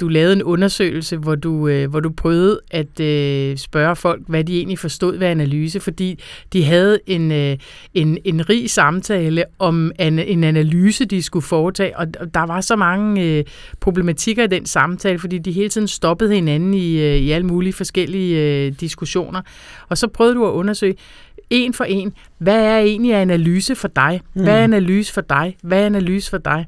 [SPEAKER 4] du lavede en undersøgelse, hvor du, øh, hvor du prøvede at øh, spørge folk, hvad de egentlig forstod ved analyse, fordi de havde en, øh, en, en rig samtale om an, en analyse, de skulle foretage, og der var så mange øh, problematikker i den samtale, fordi de hele tiden stoppede hinanden i, øh, i alle mulige forskellige øh, diskussioner. Og så prøvede du at undersøge, en for en, hvad er egentlig analyse for dig? Hvad er analyse for dig? Hvad er analyse for dig?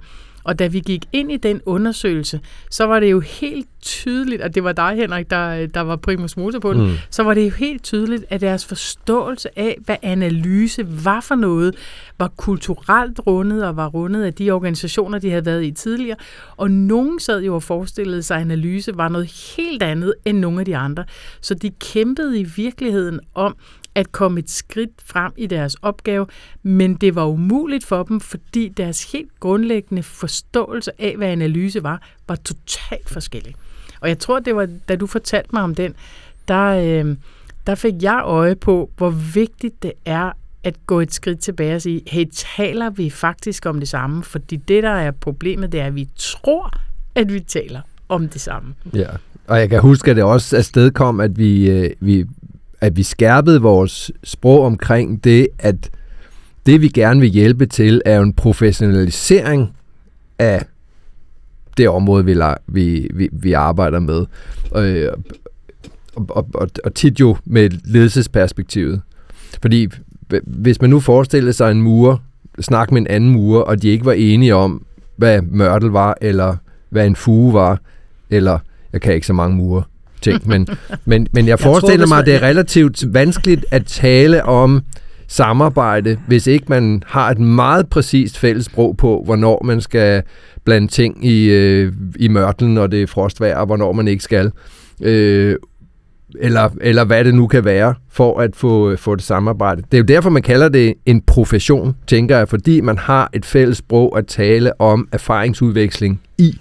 [SPEAKER 4] Og da vi gik ind i den undersøgelse, så var det jo helt tydeligt, at det var dig, Henrik, der, der var primus motor på den, mm. så var det jo helt tydeligt, at deres forståelse af, hvad analyse var for noget, var kulturelt rundet og var rundet af de organisationer, de havde været i tidligere. Og nogen sad jo og forestillede sig, at analyse var noget helt andet end nogle af de andre. Så de kæmpede i virkeligheden om, at komme et skridt frem i deres opgave, men det var umuligt for dem, fordi deres helt grundlæggende forståelse af, hvad analyse var, var totalt forskellig. Og jeg tror, det var, da du fortalte mig om den, der, øh, der fik jeg øje på, hvor vigtigt det er at gå et skridt tilbage og sige, hey, taler vi faktisk om det samme? Fordi det, der er problemet, det er, at vi tror, at vi taler om det samme.
[SPEAKER 3] Ja, og jeg kan huske, at det også afsted kom, at vi, øh, vi at vi skærpede vores sprog omkring det, at det vi gerne vil hjælpe til, er en professionalisering af det område, vi, vi, vi, vi arbejder med. Øh, og, og, og, og tit jo med ledelsesperspektivet. Fordi hvis man nu forestillede sig en mur, snak med en anden mur, og de ikke var enige om, hvad mørtel var, eller hvad en fuge var, eller jeg kan ikke så mange mure ting, men, men, men jeg, jeg forestiller tror, mig, at det er relativt vanskeligt at tale om samarbejde, hvis ikke man har et meget præcist fælles sprog på, hvornår man skal blande ting i, øh, i mørtlen, når det er frostvejr, og hvornår man ikke skal. Øh, eller, eller hvad det nu kan være, for at få, få det samarbejde. Det er jo derfor, man kalder det en profession, tænker jeg, fordi man har et fælles sprog at tale om erfaringsudveksling i.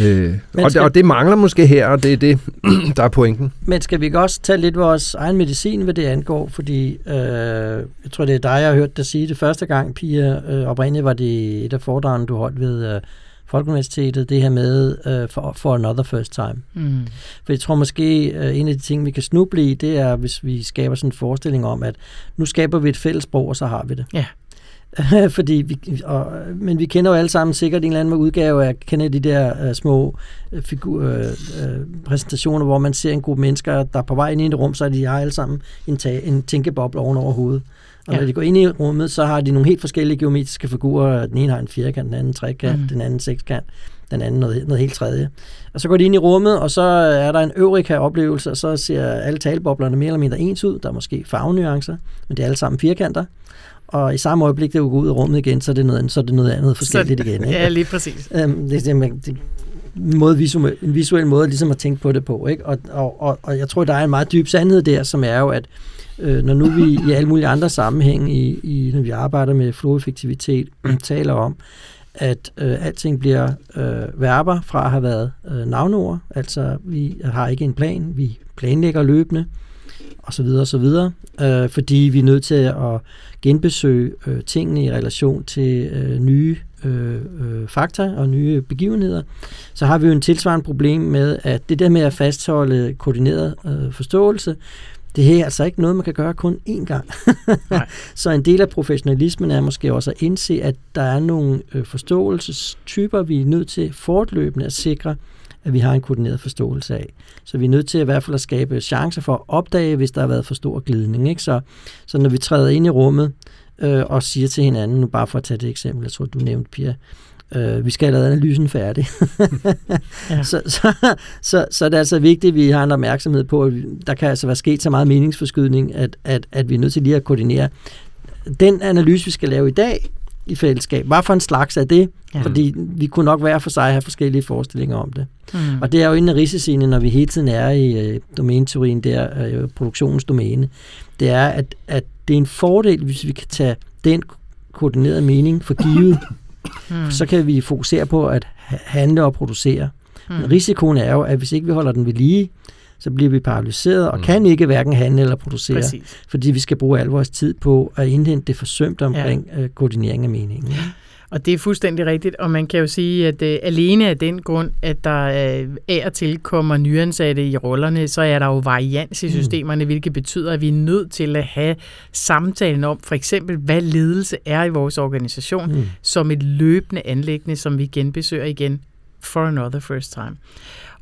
[SPEAKER 3] Øh, og, skal, og det mangler måske her, og det er det, der er pointen.
[SPEAKER 2] Men skal vi ikke også tage lidt vores egen medicin, hvad det angår? Fordi øh, jeg tror, det er dig, jeg har hørt dig sige det første gang, Pia. Øh, oprindeligt var det et af foredragene, du holdt ved øh, Folkeuniversitetet, det her med øh, for, for another first time. Mm. For jeg tror måske, øh, en af de ting, vi kan snuble i, det er, hvis vi skaber sådan en forestilling om, at nu skaber vi et fælles sprog, og så har vi det.
[SPEAKER 4] Ja.
[SPEAKER 2] fordi vi, og, men vi kender jo alle sammen sikkert en eller anden udgave af, kender de der uh, små uh, figur, uh, uh, præsentationer, hvor man ser en gruppe mennesker, der er på vej ind i et rum, så er de har alle sammen en, ta- en tænkeboble oven over hovedet. Og ja. når de går ind i rummet, så har de nogle helt forskellige geometriske figurer. Den ene har en firkant, den anden en trekant, mm. den anden sekskant, den anden noget, noget helt tredje. Og så går de ind i rummet, og så er der en Eureka-oplevelse, og så ser alle taleboblerne mere eller mindre ens ud. Der er måske farvenuancer, men det er alle sammen firkanter og i samme øjeblik, det går ud af rummet igen, så er det noget, så er det noget andet forskelligt så, igen. Ikke?
[SPEAKER 4] Ja, lige præcis.
[SPEAKER 2] Øhm, det, det, det, måde, visuel, en visuel måde ligesom at tænke på det på. Ikke? Og, og, og, og jeg tror, der er en meget dyb sandhed der, som er jo, at øh, når nu vi i alle mulige andre sammenhænge, i, i, når vi arbejder med floweffektivitet, taler om, at øh, alting bliver øh, verber fra at have været øh, navnord, altså vi har ikke en plan, vi planlægger løbende, og så videre og så videre, øh, fordi vi er nødt til at genbesøge øh, tingene i relation til øh, nye øh, øh, fakta og nye begivenheder, så har vi jo en tilsvarende problem med, at det der med at fastholde koordineret øh, forståelse, Det er altså ikke noget, man kan gøre kun én gang. så en del af professionalismen er måske også at indse, at der er nogle øh, forståelsestyper, vi er nødt til fortløbende at sikre, at vi har en koordineret forståelse af. Så vi er nødt til at i hvert fald at skabe chancer for at opdage, hvis der har været for stor glidning. Ikke? Så, så når vi træder ind i rummet øh, og siger til hinanden, nu bare for at tage det eksempel, jeg tror, du nævnte, Pia, øh, vi skal have lavet analysen færdig. ja. så, så, så, så det er altså vigtigt, at vi har en opmærksomhed på, at der kan altså være sket så meget meningsforskydning, at, at, at vi er nødt til lige at koordinere. Den analyse, vi skal lave i dag, i fællesskab. Hvad for en slags er det? Ja. Fordi vi kunne nok hver for sig have forskellige forestillinger om det. Mm. Og det er jo en af risiciene, når vi hele tiden er i øh, domæneteorien, der øh, produktionens domæne. Det er, at, at det er en fordel, hvis vi kan tage den koordinerede mening for givet, mm. så kan vi fokusere på at handle og producere. Mm. Men risikoen er jo, at hvis ikke vi holder den ved lige, så bliver vi paralyseret og mm. kan ikke hverken handle eller producere, Præcis. fordi vi skal bruge al vores tid på at indhente det forsømte omkring ja. Øh, koordinering af meningen. Ja.
[SPEAKER 4] Og det er fuldstændig rigtigt, og man kan jo sige, at uh, alene af den grund, at der uh, af og til kommer nyansatte i rollerne, så er der jo varians i mm. systemerne, mm. hvilket betyder, at vi er nødt til at have samtalen om, for eksempel, hvad ledelse er i vores organisation, mm. som et løbende anlæggende, som vi genbesøger igen for another first time.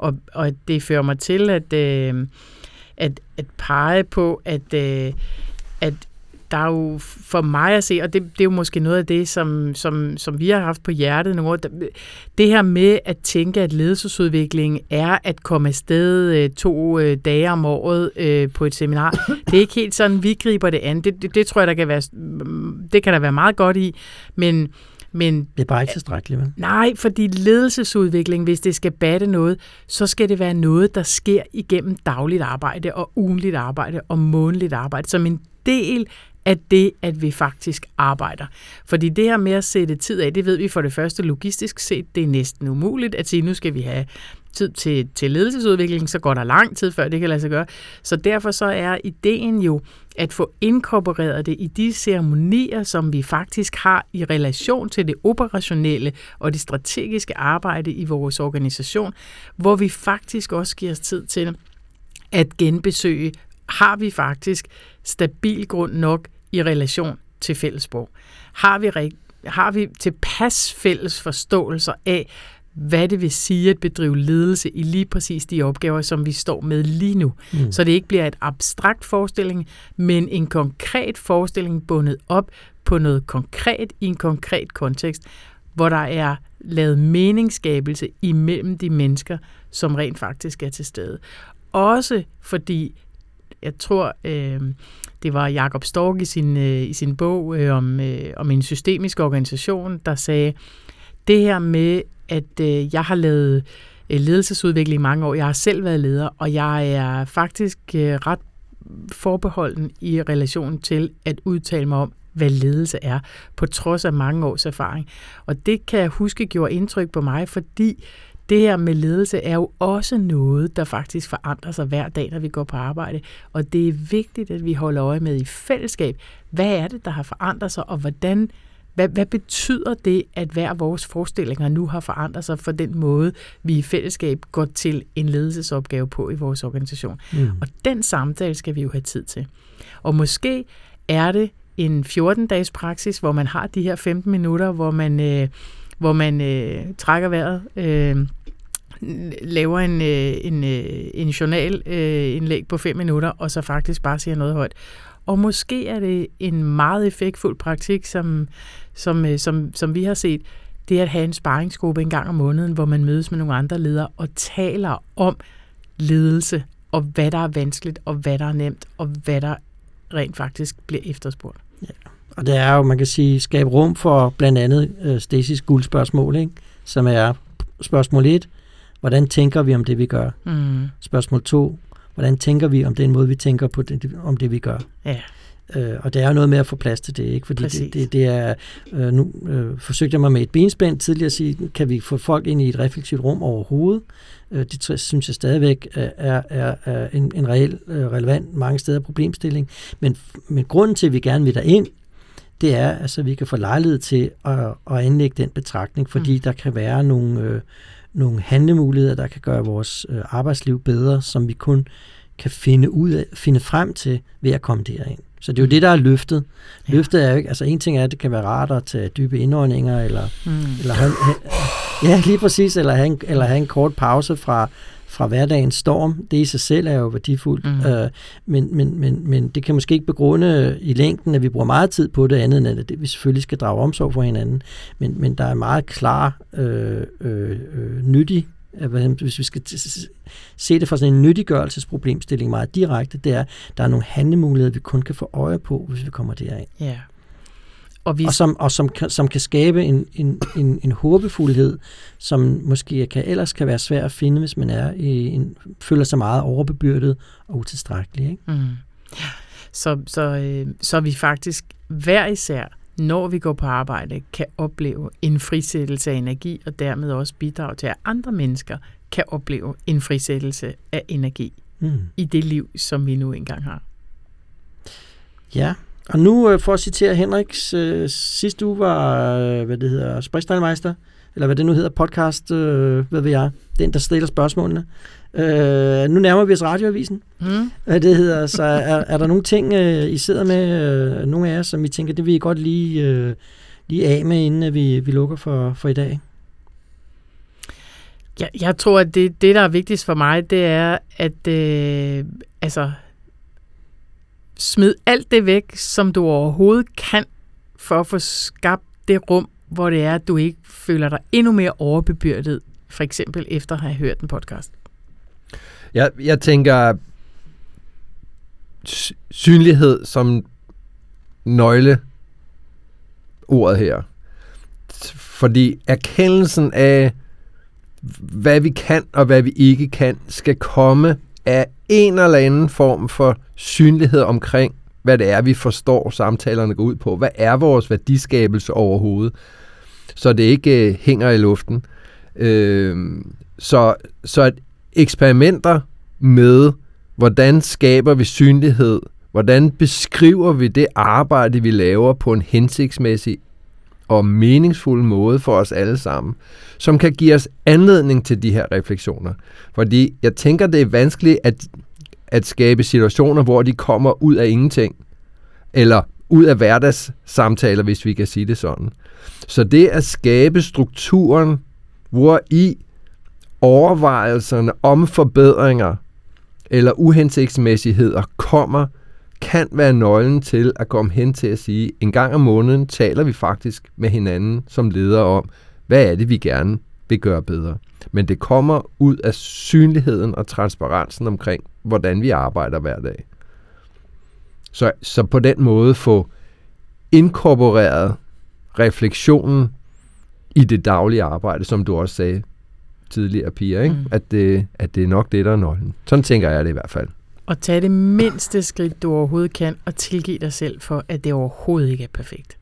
[SPEAKER 4] Og, og det fører mig til at, øh, at, at pege på, at, øh, at der er jo for mig at se, og det, det er jo måske noget af det, som, som, som vi har haft på hjertet nu, det her med at tænke, at ledelsesudvikling er at komme afsted øh, to øh, dage om året øh, på et seminar. Det er ikke helt sådan, vi griber det an. Det, det, det tror jeg, der kan være, mm, det kan der være meget godt i, men men,
[SPEAKER 2] det er bare ikke tilstrækkeligt, vel?
[SPEAKER 4] Nej, fordi ledelsesudvikling, hvis det skal batte noget, så skal det være noget, der sker igennem dagligt arbejde og ugenligt arbejde og månedligt arbejde, som en del af det, at vi faktisk arbejder. Fordi det her med at sætte tid af, det ved vi for det første logistisk set, det er næsten umuligt at sige, nu skal vi have tid til, til ledelsesudvikling, så går der lang tid, før det kan lade sig gøre. Så derfor så er ideen jo at få inkorporeret det i de ceremonier, som vi faktisk har i relation til det operationelle og det strategiske arbejde i vores organisation, hvor vi faktisk også giver os tid til at genbesøge, har vi faktisk stabil grund nok i relation til fællesborg? Har vi, har vi tilpas fælles forståelser af, hvad det vil sige at bedrive ledelse i lige præcis de opgaver, som vi står med lige nu. Mm. Så det ikke bliver et abstrakt forestilling, men en konkret forestilling bundet op på noget konkret i en konkret kontekst, hvor der er lavet meningsskabelse imellem de mennesker, som rent faktisk er til stede. Også fordi, jeg tror, øh, det var Jakob Stork i sin, øh, i sin bog øh, om, øh, om en systemisk organisation, der sagde, det her med at øh, jeg har lavet øh, ledelsesudvikling i mange år. Jeg har selv været leder, og jeg er faktisk øh, ret forbeholden i relation til at udtale mig om, hvad ledelse er, på trods af mange års erfaring. Og det kan jeg huske gjorde indtryk på mig, fordi det her med ledelse er jo også noget, der faktisk forandrer sig hver dag, når vi går på arbejde. Og det er vigtigt, at vi holder øje med i fællesskab, hvad er det, der har forandret sig, og hvordan hvad, hvad betyder det, at hver vores forestillinger nu har forandret sig for den måde, vi i fællesskab går til en ledelsesopgave på i vores organisation? Mm. Og den samtale skal vi jo have tid til. Og måske er det en 14-dages praksis, hvor man har de her 15 minutter, hvor man, øh, hvor man øh, trækker vejret, øh, laver en, øh, en, øh, en journalindlæg på 5 minutter, og så faktisk bare siger noget højt. Og måske er det en meget effektfuld praktik, som, som, øh, som, som vi har set, det er at have en sparringsgruppe en gang om måneden, hvor man mødes med nogle andre ledere og taler om ledelse, og hvad der er vanskeligt, og hvad der er nemt, og hvad der rent faktisk bliver efterspurgt.
[SPEAKER 2] Ja. Og det er jo, man kan sige, skabe rum for blandt andet uh, Stacys guldspørgsmål, ikke? som er spørgsmål 1, hvordan tænker vi om det, vi gør? Mm. Spørgsmål 2, hvordan tænker vi om den måde, vi tænker på det, om det, vi gør? Ja. Øh, og det er jo noget med at få plads til det, ikke? Fordi det, det, det er, øh, nu øh, forsøgte jeg mig med et benspænd tidligere at sige, kan vi få folk ind i et reflektivt rum overhovedet? Øh, det synes jeg stadigvæk er, er, er en, en reel, øh, relevant mange steder problemstilling. Men, men grunden til, at vi gerne vil ind, det er, at altså, vi kan få lejlighed til at, at anlægge den betragtning, fordi mm. der kan være nogle, øh, nogle handlemuligheder, der kan gøre vores øh, arbejdsliv bedre, som vi kun kan finde ud af, finde frem til ved at komme derind. Så det er jo det, der er løftet. Ja. Løftet er jo ikke, altså en ting er, at det kan være rart at tage dybe indåndinger, eller, mm. eller have, have, ja, lige præcis, eller have, en, eller have en kort pause fra, fra hverdagens storm. Det i sig selv er jo værdifuldt, mm. øh, men, men, men, men det kan måske ikke begrunde i længden, at vi bruger meget tid på det andet, end at det, vi selvfølgelig skal drage omsorg for hinanden. Men, men der er meget klar, øh, øh, øh, nyttig hvis vi skal se det fra sådan en nyttiggørelsesproblemstilling meget direkte, det er, at der er nogle handlemuligheder, vi kun kan få øje på, hvis vi kommer derind.
[SPEAKER 4] Ja.
[SPEAKER 2] Og, vi... og, som, og som, som kan skabe en, en, en, en håbefuldhed, som måske kan, ellers kan være svær at finde, hvis man er i en, føler sig meget overbebyrdet og utilstrækkelig. Ikke? Mm.
[SPEAKER 4] Så, så, øh, så vi faktisk hver især når vi går på arbejde, kan opleve en frisættelse af energi, og dermed også bidrage til, at andre mennesker kan opleve en frisættelse af energi mm. i det liv, som vi nu engang har.
[SPEAKER 2] Ja, og nu øh, for at citere Henriks, øh, sidste uge var, øh, hvad det hedder, Sprechtallmeister, eller hvad det nu hedder, podcast, øh, hvad ved jeg, den, der stiller spørgsmålene. Øh, nu nærmer vi os radioavisen. Mm. Hvad det hedder, så er, er der nogle ting, øh, I sidder med, øh, nogle af jer, som I tænker, det vil I godt lige, øh, lige af med, inden vi, vi lukker for, for i dag?
[SPEAKER 4] Ja, jeg tror, at det, det, der er vigtigst for mig, det er, at øh, altså, smid alt det væk, som du overhovedet kan, for at få skabt det rum, hvor det er, at du ikke føler dig endnu mere overbebyrdet, for eksempel efter at have hørt en podcast.
[SPEAKER 3] Jeg, jeg tænker synlighed som nøgle ordet her. Fordi erkendelsen af, hvad vi kan og hvad vi ikke kan, skal komme af en eller anden form for synlighed omkring, hvad det er, vi forstår samtalerne går ud på. Hvad er vores værdiskabelse overhovedet? Så det ikke øh, hænger i luften. Øh, så, så at eksperimenter med, hvordan skaber vi synlighed, hvordan beskriver vi det arbejde, vi laver på en hensigtsmæssig og meningsfuld måde for os alle sammen, som kan give os anledning til de her refleksioner. Fordi jeg tænker, det er vanskeligt at, at skabe situationer, hvor de kommer ud af ingenting, eller ud af hverdagssamtaler, hvis vi kan sige det sådan. Så det at skabe strukturen, hvor i overvejelserne om forbedringer eller uhensigtsmæssigheder kommer, kan være nøglen til at komme hen til at sige, en gang om måneden taler vi faktisk med hinanden som ledere om, hvad er det, vi gerne vil gøre bedre. Men det kommer ud af synligheden og transparensen omkring, hvordan vi arbejder hver dag. Så, så på den måde få inkorporeret refleksionen i det daglige arbejde, som du også sagde tidligere, Pia, ikke? Mm. At, det, at det er nok det, der er nøglen. Sådan tænker jeg det i hvert fald.
[SPEAKER 4] Og tage det mindste skridt, du overhovedet kan, og tilgive dig selv for, at det overhovedet ikke er perfekt.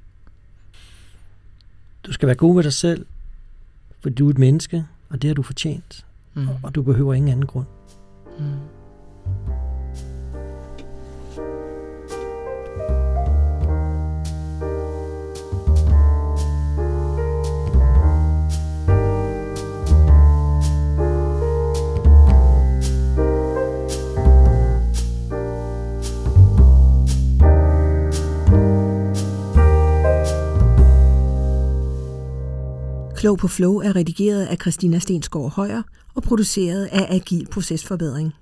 [SPEAKER 2] Du skal være god med dig selv, for du er et menneske, og det har du fortjent. Mm. Og du behøver ingen anden grund. Mm.
[SPEAKER 1] Klog på Flow er redigeret af Christina Stensgaard Højer og produceret af Agil Procesforbedring.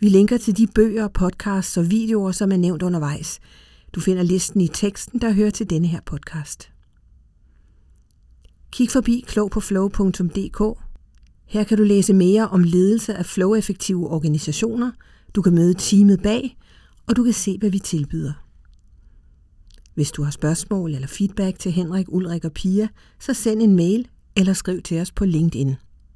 [SPEAKER 1] Vi linker til de bøger, podcasts og videoer, som er nævnt undervejs. Du finder listen i teksten, der hører til denne her podcast. Kig forbi klogpåflow.dk. Her kan du læse mere om ledelse af flow-effektive organisationer, du kan møde teamet bag, og du kan se, hvad vi tilbyder. Hvis du har spørgsmål eller feedback til Henrik, Ulrik og Pia, så send en mail eller skriv til os på LinkedIn.